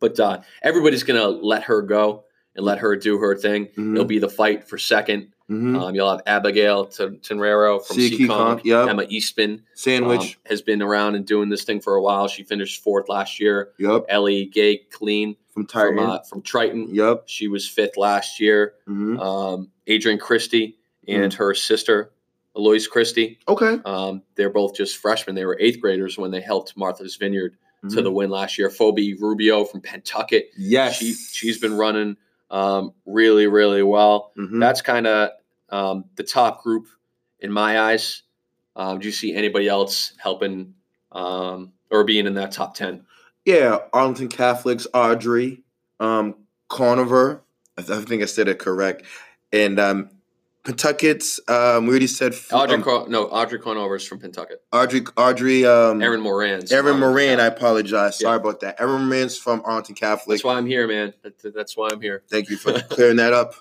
But uh, everybody's going to let her go and let her do her thing. Mhm. It'll be the fight for second. Mhm. Um, you'll have Abigail T- Tenrero from Seekonk. yep. Emma Eastman Sandwich. um, has been around and doing this thing for a while. She finished fourth last year. yep. Ellie Gay Clean From from, uh, from Triton. yep. She was fifth last year. hmm Um, Adrian Christie Mm. and her sister, Eloise Christie, Okay. um, they're both just freshmen. They were eighth graders when they helped Martha's Vineyard to Mhm. the win last year. Phoebe Rubio from Pentucket. Yes. She, she's been running um, really, really well. Mhm. That's kind of um, the top group in my eyes. Um, do you see anybody else helping um, or being in that top 10? Yeah, Arlington Catholics, Audrey, um, Conover. I, th- I think I said it correct. And um, Pentucket's, um, we already said Audrey, um, Co- no, Audrey Conover's from Pentucket. Audrey, Audrey, um, Erin Moran's. From- Moran. I apologize. Sorry Yeah. about that. Erin Moran's from Arlington Catholic. That's why I'm here, man. That- That's why I'm here. Thank you for clearing that up.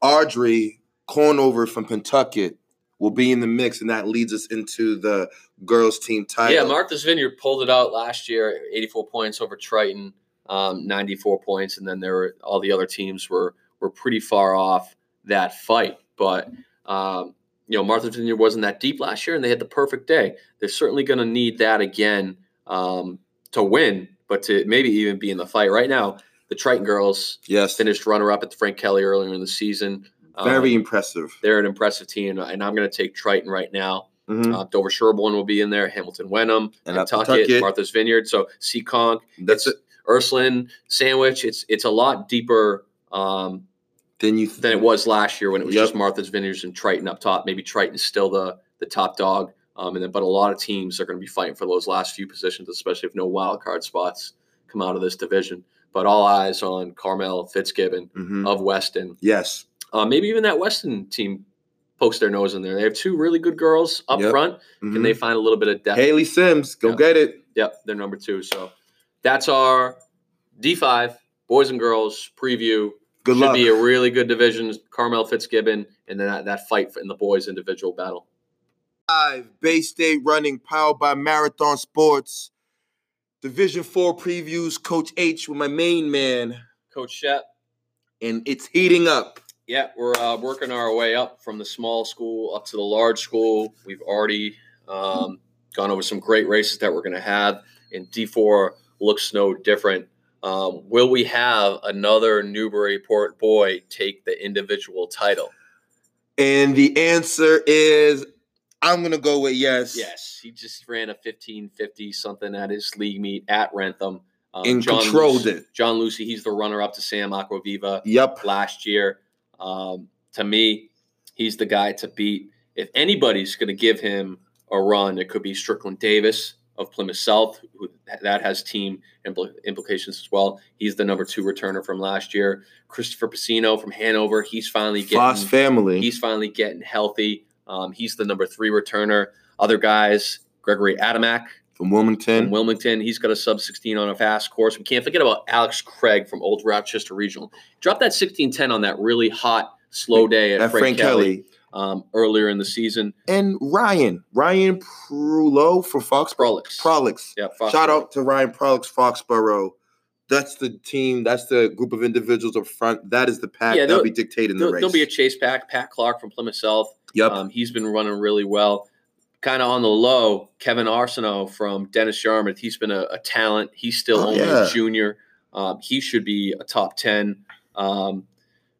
Audrey Conover from Pentucket will be in the mix, and that leads us into the girls' team title. Yeah, Martha's Vineyard pulled it out last year, 84 points over Triton, um, 94 points, and then there were all the other teams were were pretty far off that fight. But um, you know, Martha's Vineyard wasn't that deep last year, and they had the perfect day. They're certainly going to need that again um, to win, but to maybe even be in the fight. Right now, the Triton girls yes, finished runner up at the Frank Kelly earlier in the season. Um, very impressive. they're an impressive team, and I'm going to take Triton right now. Mhm. Uh, Dover Sherborn will be in there. Hamilton Wenham, And, Nantucket, Nantucket. Martha's Vineyard. So Seekonk, That's it. Ursuline, Sandwich. It's it's a lot deeper um, Then you than it was last year when it was Yep. just Martha's Vineyards and Triton up top. Maybe Triton's still the the top dog, um, and then but a lot of teams are going to be fighting for those last few positions, especially if no wild card spots come out of this division. but all eyes on Carmel Fitzgibbon Mhm. of Weston. Yes. Uh, maybe even that Weston team pokes their nose in there. They have two really good girls up Yep. front. Can Mhm. they find a little bit of depth? Haley Sims, go Yeah. get it. Yep, they're number two. So that's our D5 boys and girls preview. Good Should luck. be a really good division. Carmel Fitzgibbon, and then that, that fight in the boys individual battle. Live Bay State running, powered by Marathon Sports. Division Four previews, Coach H with my main man, Coach Shep, and it's heating up. Yeah, we're uh, working our way up from the small school up to the large school. We've already um, gone over some great races that we're going to have, and D4 looks no different. Um, will we have another Newburyport boy take the individual title? And the answer is I'm gonna go with yes. Yes, he just ran a 1550 something at his league meet at Wrentham. Um, And controlled Lucy, it. John Lucy, he's the runner up to Sam Aquaviva. Yep. last year. Um, to me, he's the guy to beat. If anybody's going to give him a run, it could be Strickland Davis of Plymouth South, who that has team impl- implications as well. He's the number two returner from last year. Christopher Piscino from Hanover, he's finally Foss getting family. he's finally getting healthy. Um, he's the number three returner. Other guys, Gregory Adamak from Wilmington. from Wilmington. He's got a sub 16 on a fast course. We can't forget about Alex Craig from Old Rochester Regional. Drop that 1610 on that really hot, slow day at At Frank, Frank Kelly, Kelly. Um, earlier in the season. And Ryan. Ryan Prulo for Fox Prolix. Prolix. Yeah, Fox Shout out to Ryan Prolix Foxborough. That's the team. That's the group of individuals up front. That is the pack Yeah, that'll they'll- be dictating the race. there'll be a chase pack. Pat Clark from Plymouth South. yep. Um, he's been running really well. Kind of on the low, Kevin Arsenault from Dennis Yarmouth. He's been a, a talent. He's still Oh, only yeah. a junior. Um, he should be a top 10. Um,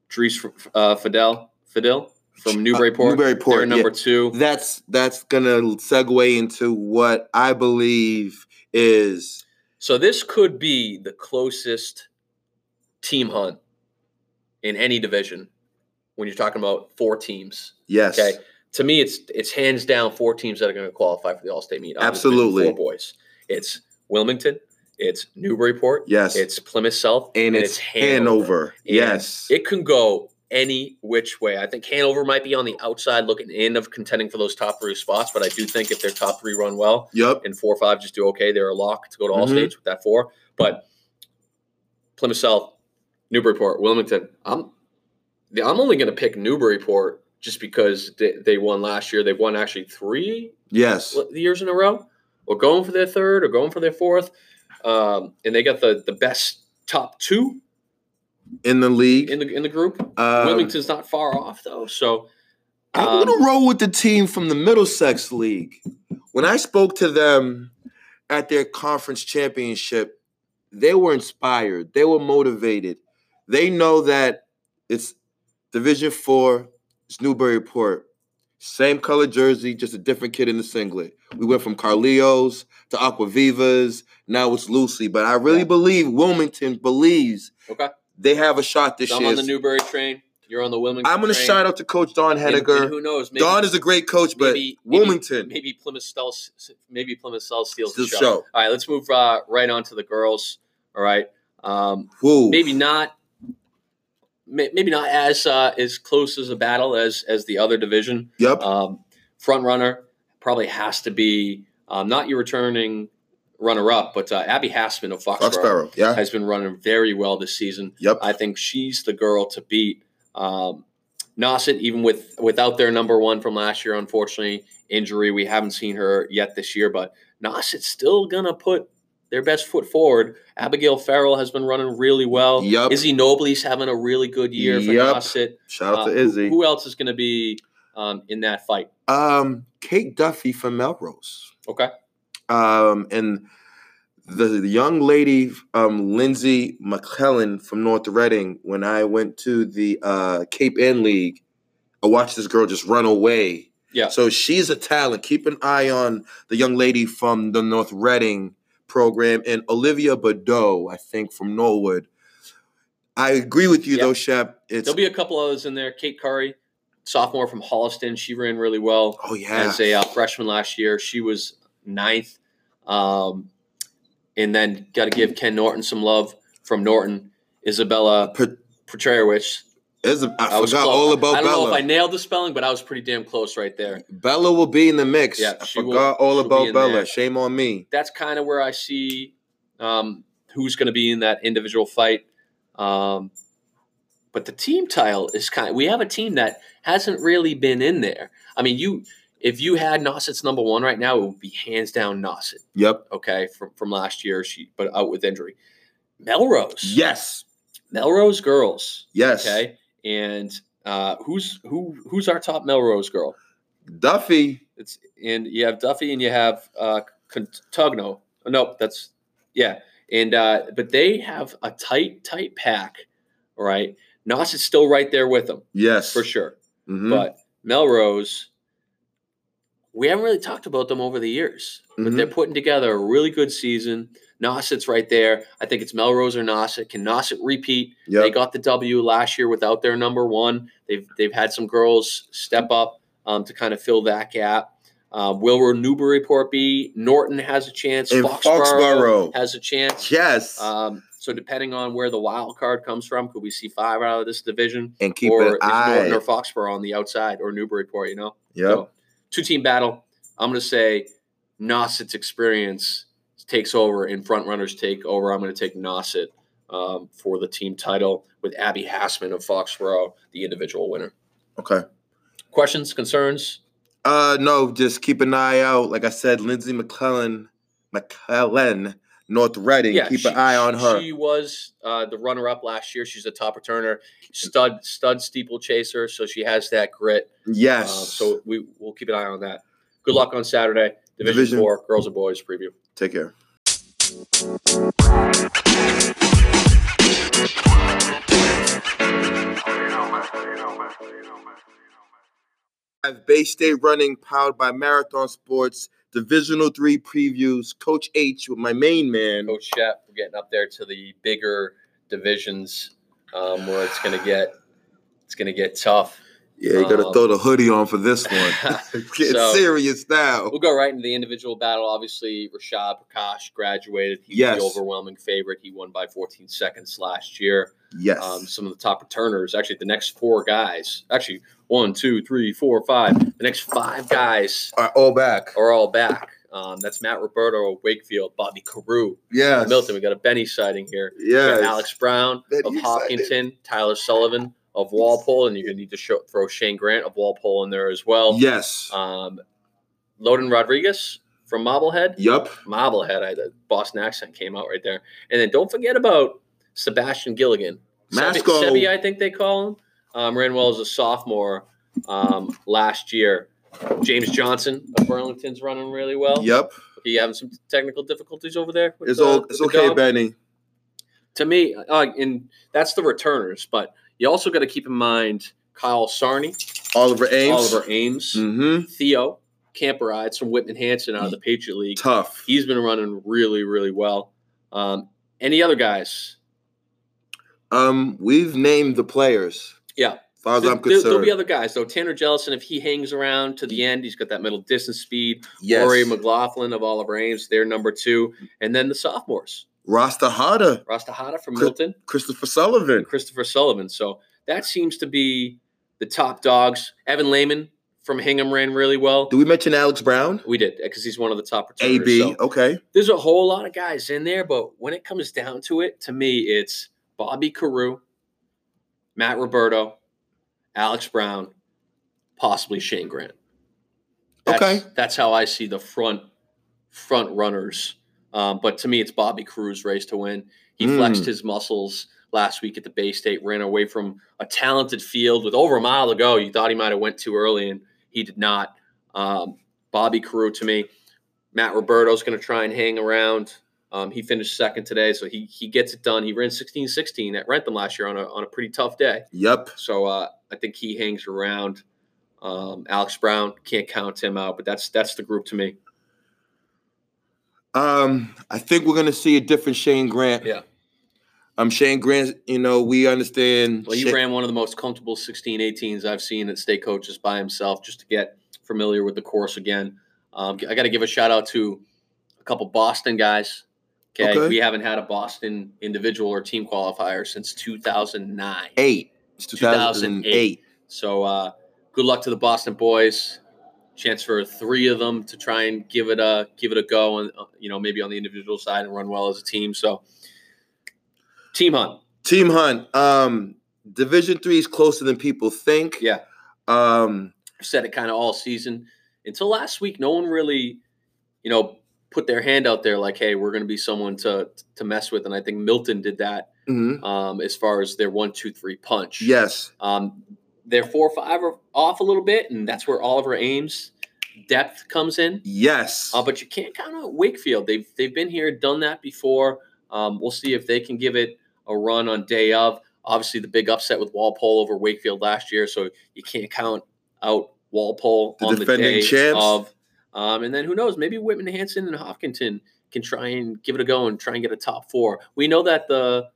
Dries uh, Fidel, Fidel from Newburyport. Uh, Newburyport, They're number yeah. two. that's that's gonna segue into what I believe is So this could be the closest team hunt in any division when you're talking about four teams. yes. Okay. To me, it's it's hands down four teams that are going to qualify for the All State meet. out of the Division Absolutely. four boys. It's Wilmington, it's Newburyport, Yes. it's Plymouth South, and, it's Hanover. And Yes. it can go any which way. I think Hanover might be on the outside looking in of contending for those top three spots, but I do think if their top three run well, yep. and four or five just do okay. They're a lock to go to all Mhm. states with that four. But Plymouth South, Newburyport, Wilmington. I'm I'm only going to pick Newburyport just because they, they won last year. They've won actually three Yes. years in a row, or going for their third, or going for their fourth. Um, and they got the the best top two In the league. in the in the group. Um, Wilmington's not far off though, so I'm um, gonna roll with the team from the Middlesex League. When I spoke to them at their conference championship, they were inspired. They were motivated. They know that it's Division Four. It's Newburyport. Same color jersey, just a different kid in the singlet. We went from Carleos to Aquavivas. Now it's Lucy. But I really believe Wilmington believes okay. They have a shot this So I'm year. on the Newbury train. You're on the Wilmington. I'm going to shout out to Coach Don And- and Henniger. who knows? Maybe, Don is a great coach, but maybe- Wilmington Maybe Plymouth South. Maybe Plymouth South steals the show. show. All right, let's move uh, right on to the girls. All right, um, maybe not. Maybe not as uh, as close as a battle as as the other division. Yep. Um, front runner probably has to be um, not your returning runner up, but uh, Abby Hassman of Foxborough, Foxborough. Yeah. has been running very well this season. Yep. I think she's the girl to beat. Um, Nauset, even with without their number one from last year, unfortunately, injury, we haven't seen her yet this year. But Nauset's still gonna put their best foot forward. Abigail Farrell has been running really well. Yup. Izzy Nobley's having a really good year for. Nauset. Shout out Uh, to who- Izzy. Who, else is going to be um, in that fight? um, Kate Duffy from Melrose. Okay. Um, and the, the young lady, um, Lindsay McClellan from North Reading. When I went to the uh, Cape Ann League, I watched this girl just run away. Yeah. So she's a talent. Keep an eye on the young lady from the North Reading program and Olivia Badeau, I think, from Norwood. I agree with you though, Shep. It's There'll be a couple others in there. Kate Curry, sophomore from Holliston, she ran really well. oh yeah, as a uh, freshman last year. She was ninth. Um, and then got to give Ken Norton some love from Norton, Isabella Per- Petrarowicz. is a- I, I forgot close. all about I don't know if I nailed the spelling, but I was pretty damn close right there. Bella will be in the mix. Yeah, I she will- forgot all she'll be about Bella. there. Shame on me. That's kind of where I see um, who's going to be in that individual fight. Um, but the team title is kind. we have a team that hasn't really been in there. I mean, you if you had Nauset's number one right now, it would be hands down Nauset. Yep. Okay, from from last year, she but out with injury. Melrose, Yes. Melrose girls. Yes. Okay, and uh, who's who? Who's our top Melrose girl? Duffy. It's and you have Duffy and you have uh Contugno. No, that's yeah. And uh but they have a tight, tight pack. All right. Nos is still right there with them Yes. for sure. Mhm. But Melrose, we haven't really talked about them over the years. But Mhm. they're putting together a really good season. Nauset's right there. I think it's Melrose or Nauset. Can Nauset repeat? They got the W last year without their number one. They've they've had some girls step up um, to kind of fill that gap. Uh, will Newburyport be? Norton has a chance. In Foxborough, Foxborough. has a chance. Yes. Um, so depending on where the wild card comes from, could we see five out of this division, and keep or an is eye. Norton or Foxborough on the outside, or Newburyport? You know, Yep. so, two team battle. I'm going to say Nauset's experience takes over and front runners take over. I'm going to take Nauset um, for the team title with Abby Hassman of Foxborough, the individual winner. Okay. Questions, concerns? Uh, no, just keep an eye out. Like I said, Lindsay McClellan, McClellan, North Reading. keep she- an eye on her. She was uh, the runner-up last year. She's a top returner, stud, stud steeple chaser. So she has that grit. yes. Um, so we will keep an eye on that. Good luck on Saturday. Division, Division. four, girls and boys preview. Take care. Have Bay State running powered by Marathon Sports Divisional Three previews. Coach H with my main man. Coach Shep, we're getting up there to the bigger divisions um, where it's going to get it's going to get tough. Yeah, you gotta Um, throw the hoodie on for this one. it's getting So- serious now. We'll go right into the individual battle. Obviously, Rashad Prakash graduated. He's Yes. the overwhelming favorite. He won by 14 seconds last year. Yes. Um, some of the top returners, actually, the next four guys, actually, one, two, three, four, five. The next five guys right, all back. are all back. Um, that's Matt Roberto of Wakefield, Bobby Carew, Yeah. Milton. We got a Benny sighting here. Yeah. Alex Brown Benny of. Hopkinton, Tyler Sullivan of Walpole, and you're going to need to show, throw Shane Grant of Walpole in there as well. Yes. Um, Loden Rodriguez from Marblehead. yup. Marblehead, I, the Boston accent came out right there. And then don't forget about Sebastian Gilligan. Sebi, Masco. Sebi, I think they call him. Um, ran well as a sophomore um, last year. James Johnson of Burlington's running really well. Yup. He having some technical difficulties over there. with It's all. It's okay, dog? Benny. To me, uh, and that's the returners. But you also got to keep in mind Kyle Sarney, Oliver Ames. Oliver Ames, Mm-hmm. Theo Camperides from Whitman Hanson out of the Patriot League. Tough. He's been running really, really well. Um, any other guys? Um, we've named the players. Yeah. As far as There, I'm concerned, there, will be other guys though. Tanner Jellison, if he hangs around to the end, he's got that middle distance speed. yes. Rory McLaughlin of Oliver Ames, they're number two, and then the sophomores, Rasta Hada. Rastahada from Chris- Milton, Christopher Sullivan. Christopher Sullivan. So that seems to be the top dogs. Evan Lehman from Hingham ran really well. Do we mention Alex Brown? We did because he's one of the top returners. AB. so- Okay. there's a whole lot of guys in there, but when it comes down to it, to me, it's Bobby Carew, Matt Roberto, Alex Brown, possibly Shane Grant. That's, Okay. that's how I see the front front runners. Um, but to me, it's Bobby Carew's race to win. He Mm. flexed his muscles last week at the Bay State, ran away from a talented field with over a mile to go. You thought he might have went too early, and he did not. Um, Bobby Carew to me. Matt Roberto's going to try and hang around. Um, he finished second today, so he he gets it done. He ran 16-16 at Wrentham last year on a on a pretty tough day. Yep. So uh, I think he hangs around. Um, Alex Brown can't count him out, but that's that's the group to me. Um, I think we're gonna see a different Shane Grant. Yeah. Um, Shane Grant. You know, we understand. Well, he Sha- ran one of the most comfortable 16-18s I've seen at state coaches by himself, just to get familiar with the course again. Um, I got to give a shout out to a couple Boston guys, Okay? Okay. we haven't had a Boston individual or team qualifier since 2009. Eight. It's 2008. So uh, good luck to the Boston boys. Chance for three of them to try and give it a give it a go, and uh, you know maybe on the individual side and run well as a team. So team hunt, Team Hunt. Um, Division three is closer than people think. yeah. Um, said it kind of all season until last week. No one really, you know, put their hand out there like, "Hey, we're going to be someone to to mess with." And I think Milton did that mhm. um, as far as their one, two, three punch. Yes. Um, their four, or five are off a little bit, and that's where Oliver Ames depth comes in. Yes. Uh, but you can't count out Wakefield. They've they've been here, done that before. Um, we'll see if they can give it a run on day of. Obviously, the big upset with Walpole over Wakefield last year, so you can't count out Walpole The on the defending day champs. of. Um, and then who knows? Maybe Whitman Hanson and Hopkinton can try and give it a go and try and get a top four. We know that the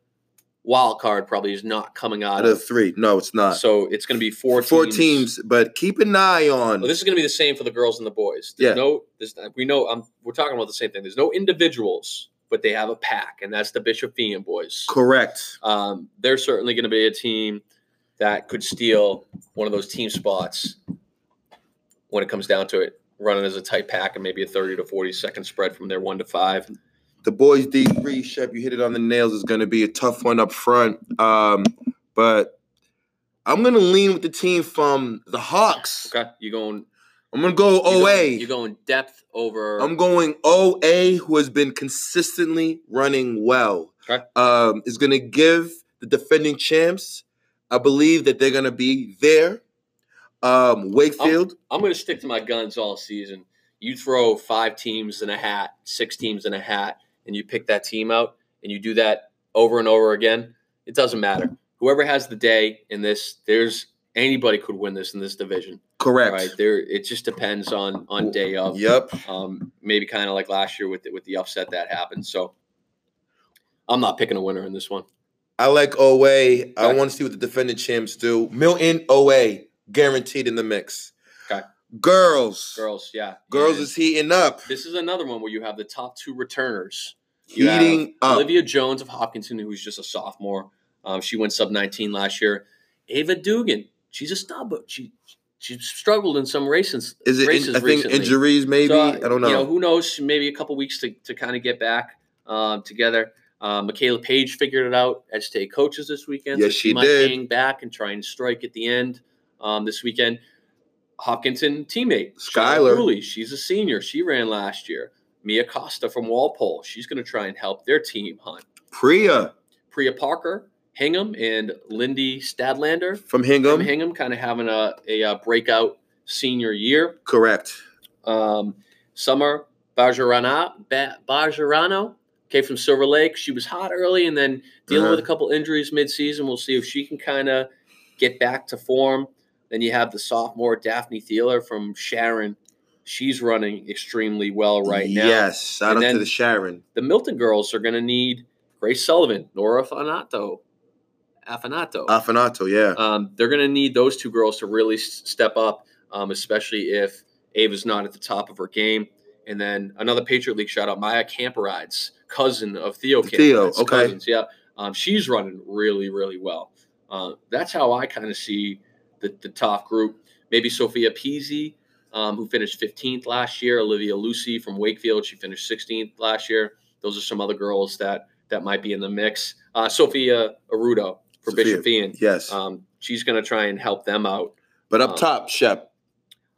wild card probably is not coming out Out of three. No, it's not. so it's going to be four Four teams. teams, but keep an eye on. Well, this is going to be the same for the girls and the boys. There's Yeah. no, we know, um, we're talking about the same thing. There's no individuals, but they have a pack, and that's the Bishop Feehan boys. Correct. Um, they're certainly going to be a team that could steal one of those team spots when it comes down to it, running as a tight pack and maybe a 30 to 40 second spread from their one to five. The boys D three, Shep, you hit it on the nails. Is going to be a tough one up front. Um, but I'm going to lean with the team from the Hawks. Okay, you going? I'm going to go you OA. Going, you going depth over? I'm going OA, who has been consistently running well. Okay. Um, is going to give the defending champs. I believe that they're going to be there. Um, Wakefield. I'm going to stick to my guns all season. You throw five teams in a hat, six teams in a hat, and you pick that team out, and you do that over and over again. It doesn't matter. Whoever has the day in this, there's anybody could win this in this division. correct. Right there, it just depends on on day of. Yep. Um, maybe kind of like last year with the, with the upset that happened. So I'm not picking a winner in this one. I like OA. I want to see what the defending champs do. Milton OA guaranteed in the mix. Okay. Girls. Girls, yeah, Girls And is heating up. this is another one where you have the top two returners. You Heating up. Olivia Jones of Hopkinton, who's just a sophomore. Um, she went sub 19 last year. Ava Dugan, she's a stud, but she she struggled in some races. Is it? races I think recently. injuries. Maybe So, I don't know. You know, who knows? Maybe a couple weeks to, to kind of get back um, together. Um, Michaela Page figured it out at state coaches this weekend. Yes, so she might did. hang back and try and strike at the end um, this weekend. Hopkinton teammate Skylar. Cooley, she's a senior. She ran last year. Mia Costa from Walpole, she's going to try and help their team hunt. Priya Priya Parker, Hingham, and Lindy Stadlander from Hingham. from Hingham. Kind of having a, a, uh breakout senior year. Correct. Um, Summer Bajarana, ba- Bajarano came from Silver Lake. She was hot early and then dealing Uh-huh. with a couple injuries midseason. We'll see if she can kind of get back to form. Then you have the sophomore Daphne Thieler from Sharon. She's running extremely well right now. Yes. Shout And out to the Sharon. The Milton girls are going to need Grace Sullivan, Nora Fanato, Afanato. Afanato. Yeah. Um, they're going to need those two girls to really s- step up, um, especially if Ava's not at the top of her game. And then another Patriot League shout out, Maya Camperides, cousin of Theo Theo, Camperides. okay. Cousins, yeah. Um, she's running really, really well. Uh, that's how I kind of see the, the top group. Maybe Sophia Peasy, um, who finished 15th last year. Olivia Lucy from Wakefield, she finished 16th last year. Those are some other girls that that might be in the mix. Uh, Sophia Arudo for Sophia, Bishop Feehan. yes. Um, she's going to try and help them out. but up um, top, Shep.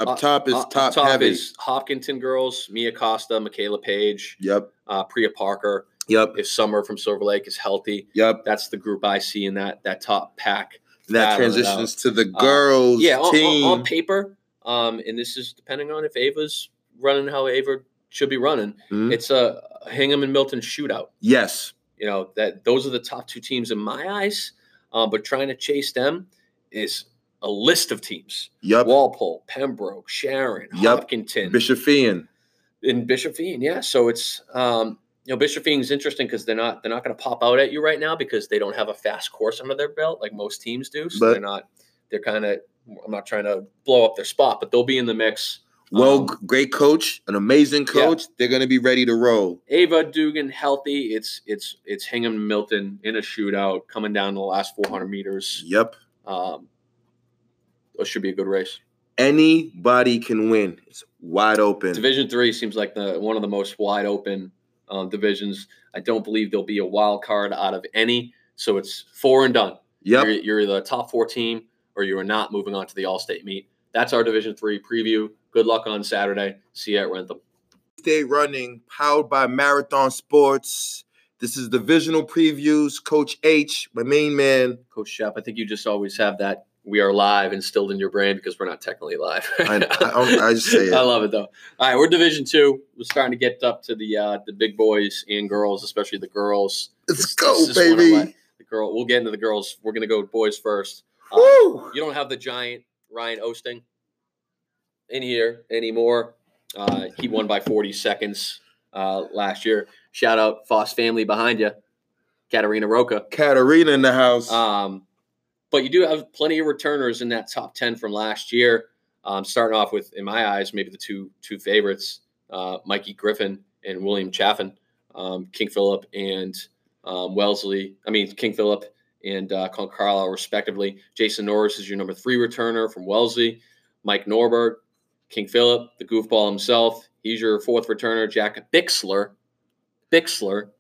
Up Uh, top is Uh, up top, heavy. is Hopkinton girls, Mia Costa, Michaela Page, yep. uh, Priya Parker. Yep. If Summer from Silver Lake is healthy, Yep. that's the group I see in that that top pack. That transitions to the girls Uh, Yeah, on, team. on, on paper, um, and this is depending on if Ava's running how Ava should be running. Mhm. It's a Hingham and Milton shootout. yes. You know that those are the top two teams in my eyes. Um, but trying to chase them is a list of teams: Yep. Walpole, Pembroke, Sharon, Yep. Hopkinton, Bishop Feehan. in Bishop Feehan. Yeah, so it's um, you know Bishop Feehan is interesting because they're not they're not going to pop out at you right now because they don't have a fast course under their belt like most teams do. So But- they're not they're kind of I'm not trying to blow up their spot, but they'll be in the mix Well, Um, great coach, an amazing Yeah. coach. They're going to be ready to roll. Ava Dugan healthy. It's it's it's Hingham and Milton in a shootout coming down the last 400 meters. Yep. Um, it should be a good race. Anybody can win. It's wide open. Division three seems like the one of the most wide open um, divisions. I don't believe there'll be a wild card out of any. So it's four and done. Yep. You're, you're a top four team or you are not moving on to the All State meet. That's our Division three preview. Good luck on Saturday. See you at Wrentham. Day running, powered by Marathon Sports. This is divisional previews. Coach H, my main man. Coach Shep, I think you just always have that we are live instilled in your brain because we're not technically live. I, I, I just say it. I love it though. All right, we're Division Two. We're starting to get up to the uh, the big boys and girls, especially the girls. Let's This- go, this is one of baby. The girl. We'll get into the girls. We're gonna go boys first. Woo! you don't have the giant Ryan Osting in here anymore. Uh, he won by 40 seconds uh, last year. Shout out Foss family behind you, Katarina Roca. Katarina in the house. Um, but you do have plenty of returners in that top 10 from last year. Um, starting off with, in my eyes, maybe the two two favorites, uh, Mikey Griffin and William Chaffin, um, King Philip and um, Wellesley. I mean, King Philip and uh, Con Carlisle, respectively. Jason Norris is your number three returner from Wellesley. Mike Norberg, King Philip, the goofball himself. He's your fourth returner. Jack Bixler, Bixler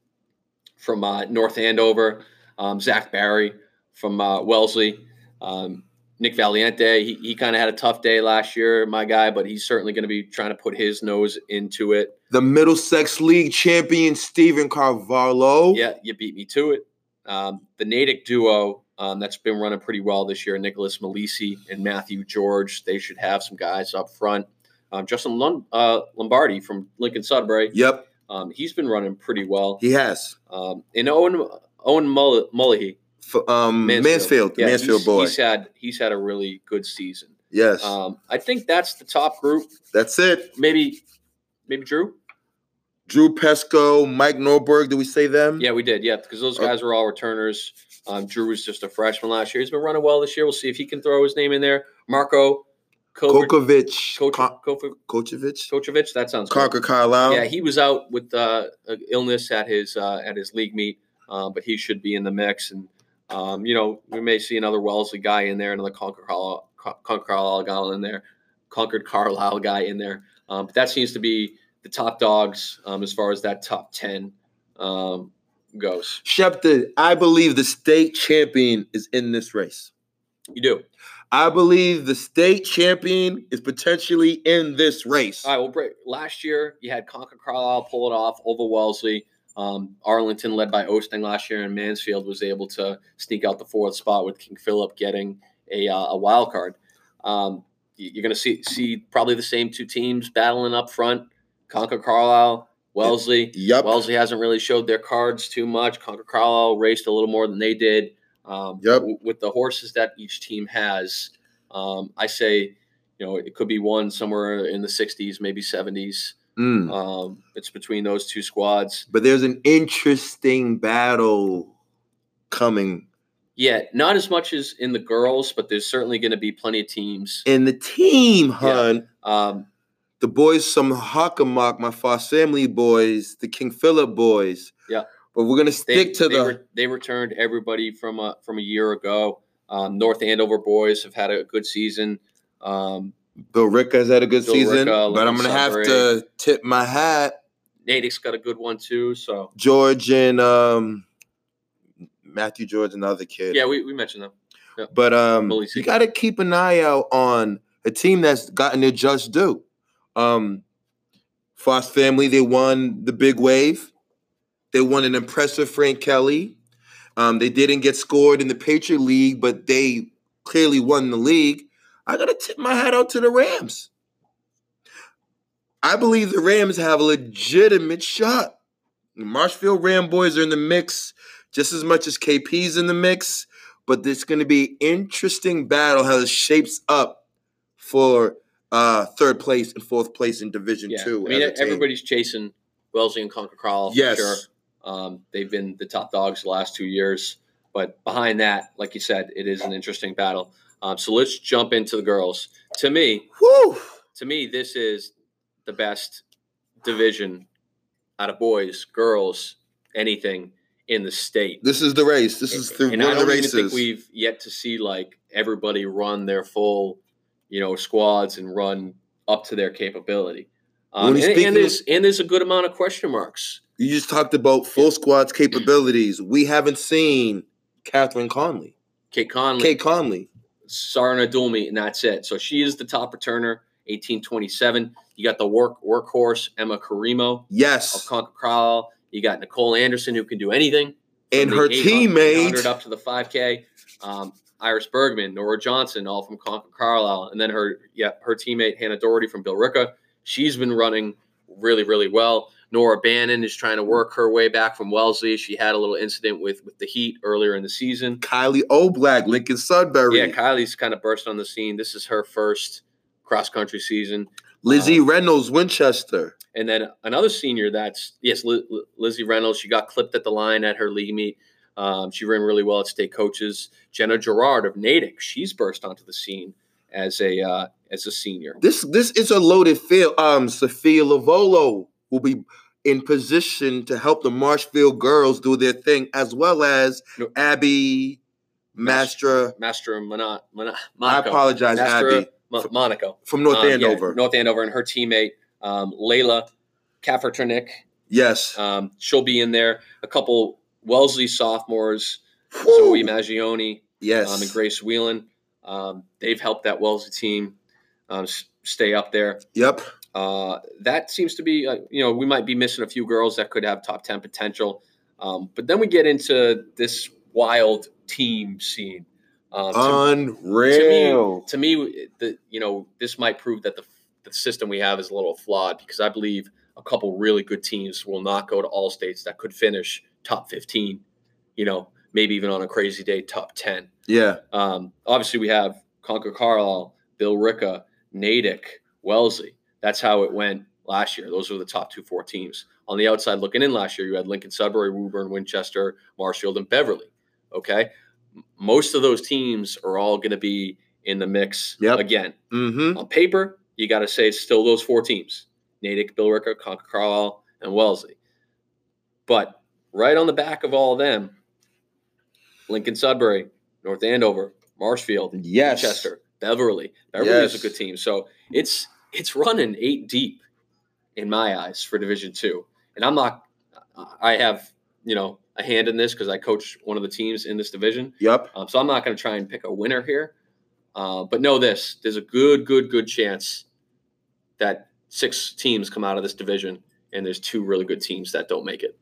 from uh, North Andover. Um, Zach Barry from uh, Wellesley. Um, Nick Valiente, he, he kind of had a tough day last year, my guy, but he's certainly going to be trying to put his nose into it. the Middlesex League champion, Stephen Carvalho. Yeah, you beat me to it. Um, the Natick duo um, that's been running pretty well this year, Nicholas Malisi and Matthew George, they should have some guys up front. Um, Justin Lund, uh, Lombardi from Lincoln Sudbury, Yep, um, he's been running pretty well. he has. Um, and Owen Owen Mull- Mullahy, um, Mansfield, the Yeah, Mansfield boy. He's had he's had a really good season. yes, Um, I think that's the top group. that's it. Maybe, maybe Drew. Drew Pesco, Mike Norberg. Did we say them? Yeah, we did. Yeah, because those guys were all returners. Um, Drew was just a freshman last year. He's been running well this year. We'll see if he can throw his name in there. Marco Kovac- Kokovic, Koch- Kovac- Kochevich, Kochevich. That sounds good. Concord Carlisle. Yeah, he was out with uh, illness at his uh, at his league meet, um, but he should be in the mix. And um, you know, we may see another Wellesley guy in there, another Concord Carlisle, Concord Carlisle guy in there, Concord Carlisle guy in there. Um, but that seems to be the top dogs um, as far as that top ten um, goes. Shepton, I believe the state champion is in this race. You do. I believe the state champion is potentially in this race. All right. Well, break. last year you had Concord Carlisle pull it off over Wellesley. Um, Arlington, led by Osting last year, and Mansfield was able to sneak out the fourth spot with King Philip getting a, uh, a wild card. Um, you- you're going to see see probably the same two teams battling up front: Concord Carlisle, Wellesley. Yep. Wellesley hasn't really showed their cards too much. Concord Carlisle raced a little more than they did. Um, Yep. w- With the horses that each team has, um, I say, you know, it could be one somewhere in the 60s, maybe 70s. Mm. Um, it's between those two squads. But there's an interesting battle coming Yeah, not as much as in the girls, but there's certainly going to be plenty of teams. in the team, hun. Um, The boys from Hockomock, my Foss family boys, the King Philip boys. Yeah. But we're gonna they, stick to they, the re- they returned everybody from a, from a year ago. Um, North Andover boys have had a good season. Um, Bill Rick has had a good Bill season. Ricca, but I'm gonna have to tip my hat. Natick's got a good one too. So George and um Matthew George, another kid. yeah, we, we mentioned them. But um, you got to keep an eye out on a team that's gotten their just due. Um, Foss family, they won the big wave. They won an impressive Frank Kelly. Um, they didn't get scored in the Patriot League, but they clearly won the league. I got to tip my hat out to the Rams. I believe the Rams have a legitimate shot. The Marshfield Ram boys are in the mix just as much as KP's in the mix but there's going to be interesting battle how it shapes up for uh, third place and fourth place in Division Yeah, Two. I mean a team. everybody's chasing Wellesley and Concord for Yes. sure. Um, they've been the top dogs the last two years, but behind that, like you said, it is an interesting battle. Um, so let's jump into the girls. To me, Whew. to me, this is the best division out of boys, girls, anything in the state. This is the race. This is the, and one I of the don't even think we've yet to see like everybody run their full, you know, squads and run up to their capability. Um, and, and of- there's and there's a good amount of question marks. you just talked about full squad's capabilities. We haven't seen Catherine Conley, Kate Conley, Kate Conley. Sarna Dulmi, and that's it. So she is the top returner, 1827. You got the work workhorse, Emma Carimo Yes. of Concord You got Nicole Anderson, who can do anything. and her teammate. up to the 5K. Um, Iris Bergman, Nora Johnson, all from Concord Carlisle, and then her yeah her teammate Hannah Doherty from Billerica. She's been running really really well. Nora Bannon is trying to work her way back from Wellesley. She had a little incident with with the Heat earlier in the season. Kylie O'Black, Lincoln Sudbury, Yeah, Kylie's kind of burst on the scene. This is her first cross country season. Lizzie Reynolds, Winchester. And then another senior that's, yes, Li- Li- Lizzie Reynolds. She got clipped at the line at her league meet. Um, she ran really well at state coaches. Jenna Gerard of Natick, she's burst onto the scene as a uh, as a senior. This this is a loaded field. Um, Sophia Lavolo will be in position to help the Marshfield girls do their thing, as well as No. Abby Mastra. Master Mona, Mona, I apologize, Master Abby Mo- Monaco. from North Um, yeah, Andover. North Andover, and her teammate, um, Layla Kafferternick. yes. Um, she'll be in there. A couple Wellesley sophomores, Woo! Zoe Maggioni, yes. um, and Grace Whelan. Um, they've helped that Wellesley team um, stay up there. Yep. Uh, that seems to be, uh, you know, we might be missing a few girls that could have top 10 potential. Um, but then we get into this wild team scene. Um, to, Unreal. to me, the, you know, this might prove that the, the system we have is a little flawed because I believe a couple really good teams will not go to all states that could finish top 15, you know, maybe even on a crazy day, top 10. yeah. Um, obviously, we have Concord Carlisle, Billerica, Natick, Wellesley. That's how it went last year. Those were the top two, four teams. On the outside looking in last year, you had Lincoln Sudbury, Woburn, Winchester, Marshfield, and Beverly. Okay. Most of those teams are all going to be in the mix Yep. again. Mm-hmm. On paper, you got to say it's still those four teams Natick, Billerica, Concord Carlisle, and Wellesley. But right on the back of all of them, Lincoln Sudbury, North Andover, Marshfield, Yes. Winchester, Beverly. Beverly is a good team. So it's it's running eight deep in my eyes for Division Two. And I'm not I have, you know, a hand in this because I coach one of the teams in this division. Yep. Um, so I'm not going to try and pick a winner here. Uh, but know this: there's a good, good, good chance that six teams come out of this division, and there's two really good teams that don't make it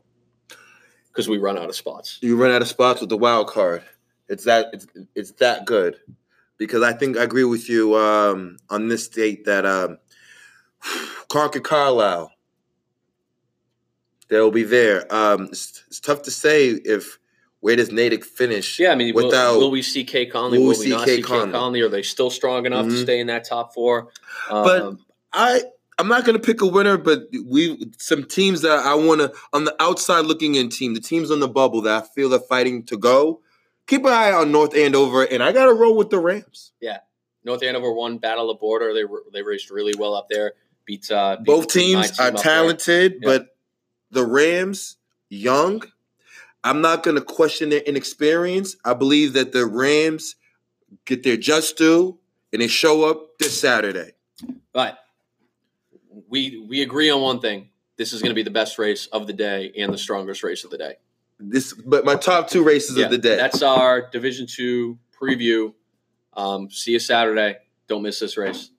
because we run out of spots. You run out of spots with the wild card. It's that it's it's that good. Because I think I agree with you um, on this date that um, Concord Carlisle, they'll be there. Um, it's, it's tough to say if where does Natick finish. Yeah, I mean, will, Without- will we see Kay Conley? will Will, we see not Kay see Conley? Kay Conley? Are they still strong enough to Mhm. stay in that top four? But- Um, I I'm not gonna pick a winner, but we some teams that I want to on the outside looking in team, the teams on the bubble that I feel are fighting to go. Keep an eye on North Andover, and I got to roll with the Rams. Yeah, North Andover won Battle of Border. They were, they raced really well up there. Beat, uh, beat Both teams team are talented, Yeah. but the Rams young. I'm not going to question their inexperience. I believe that the Rams get their just due and they show up this Saturday. But we we agree on one thing. This is going to be the best race of the day and the strongest race of the day. This, but my top two races Yeah, of the day. That's our Division Two preview. Um, see you Saturday. Don't miss this race.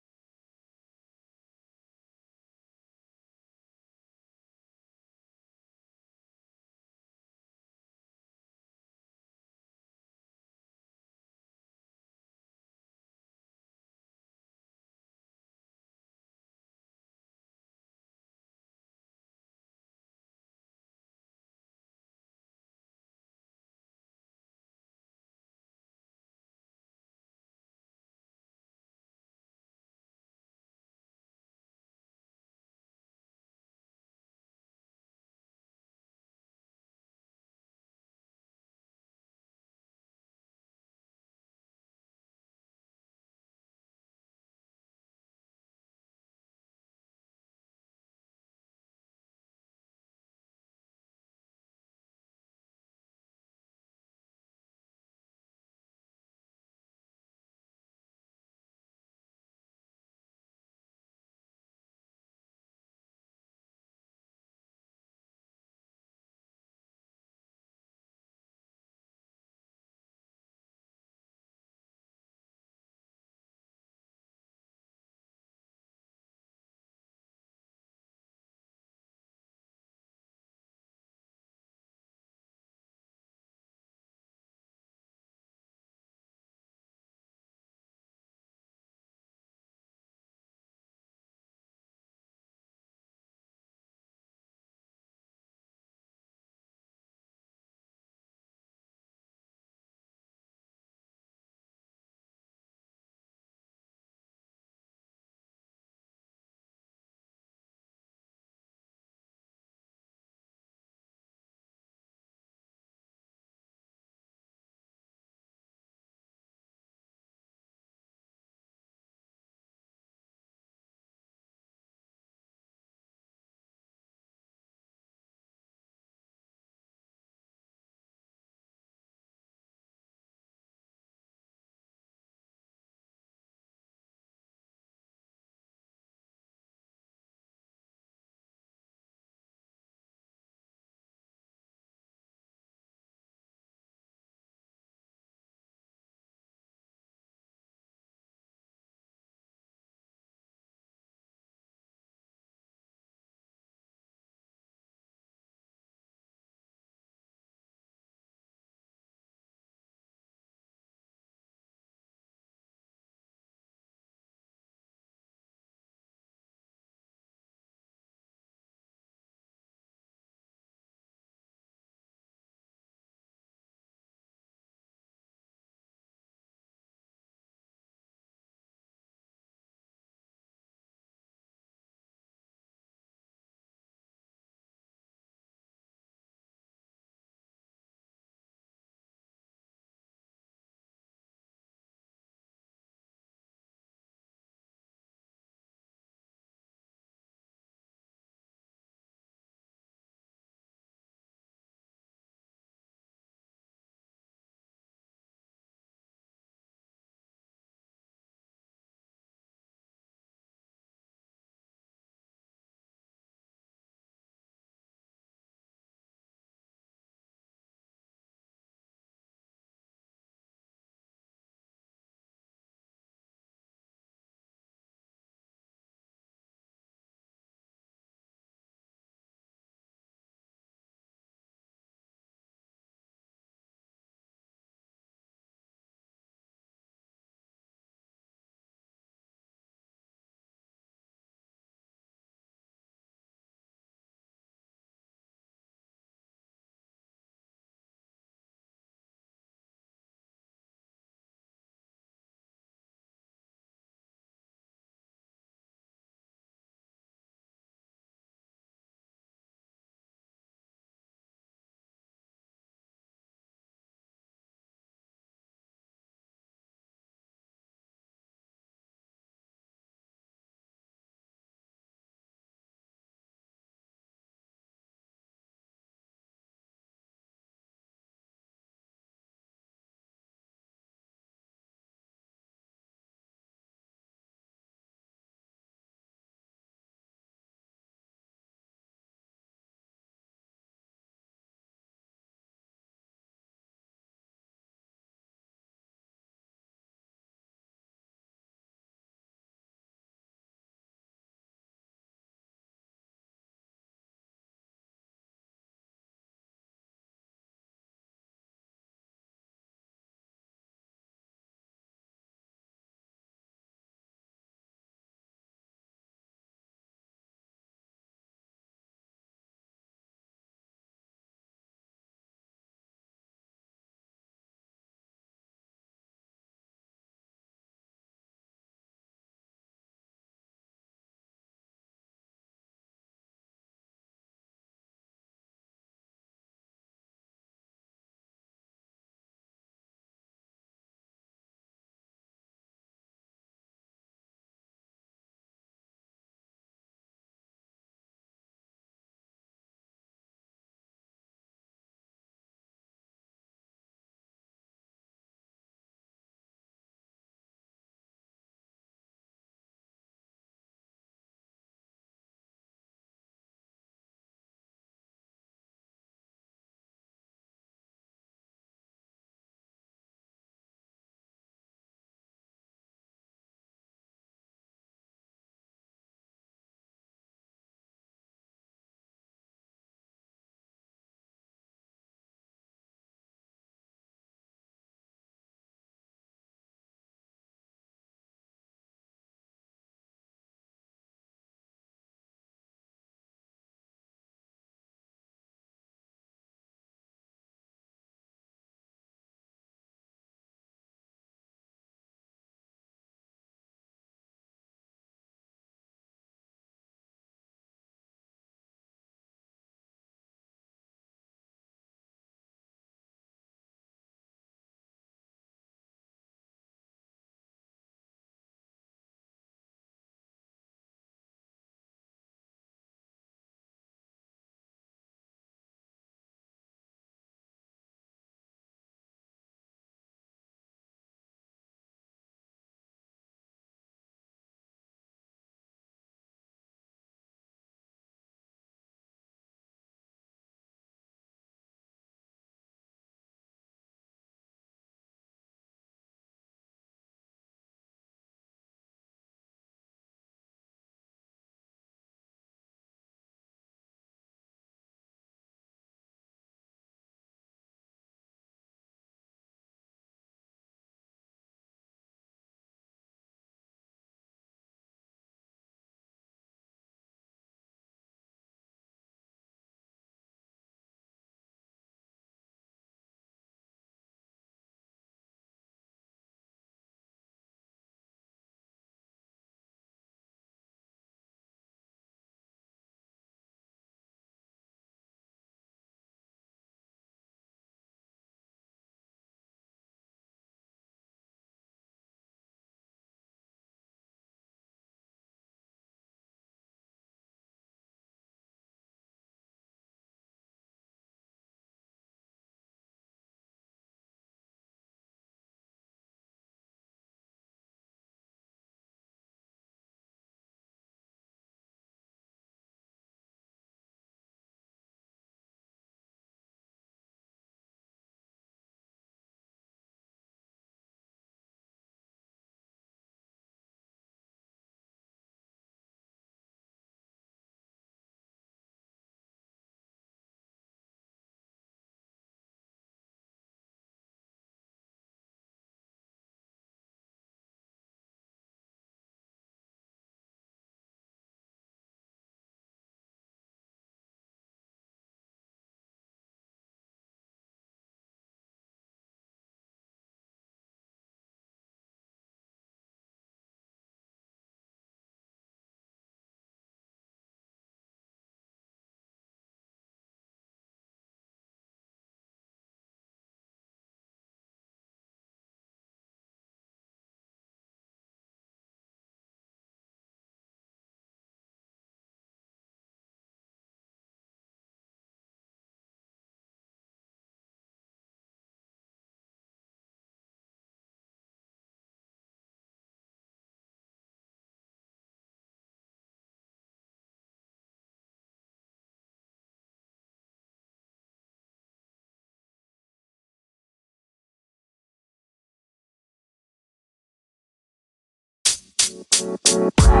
Bye.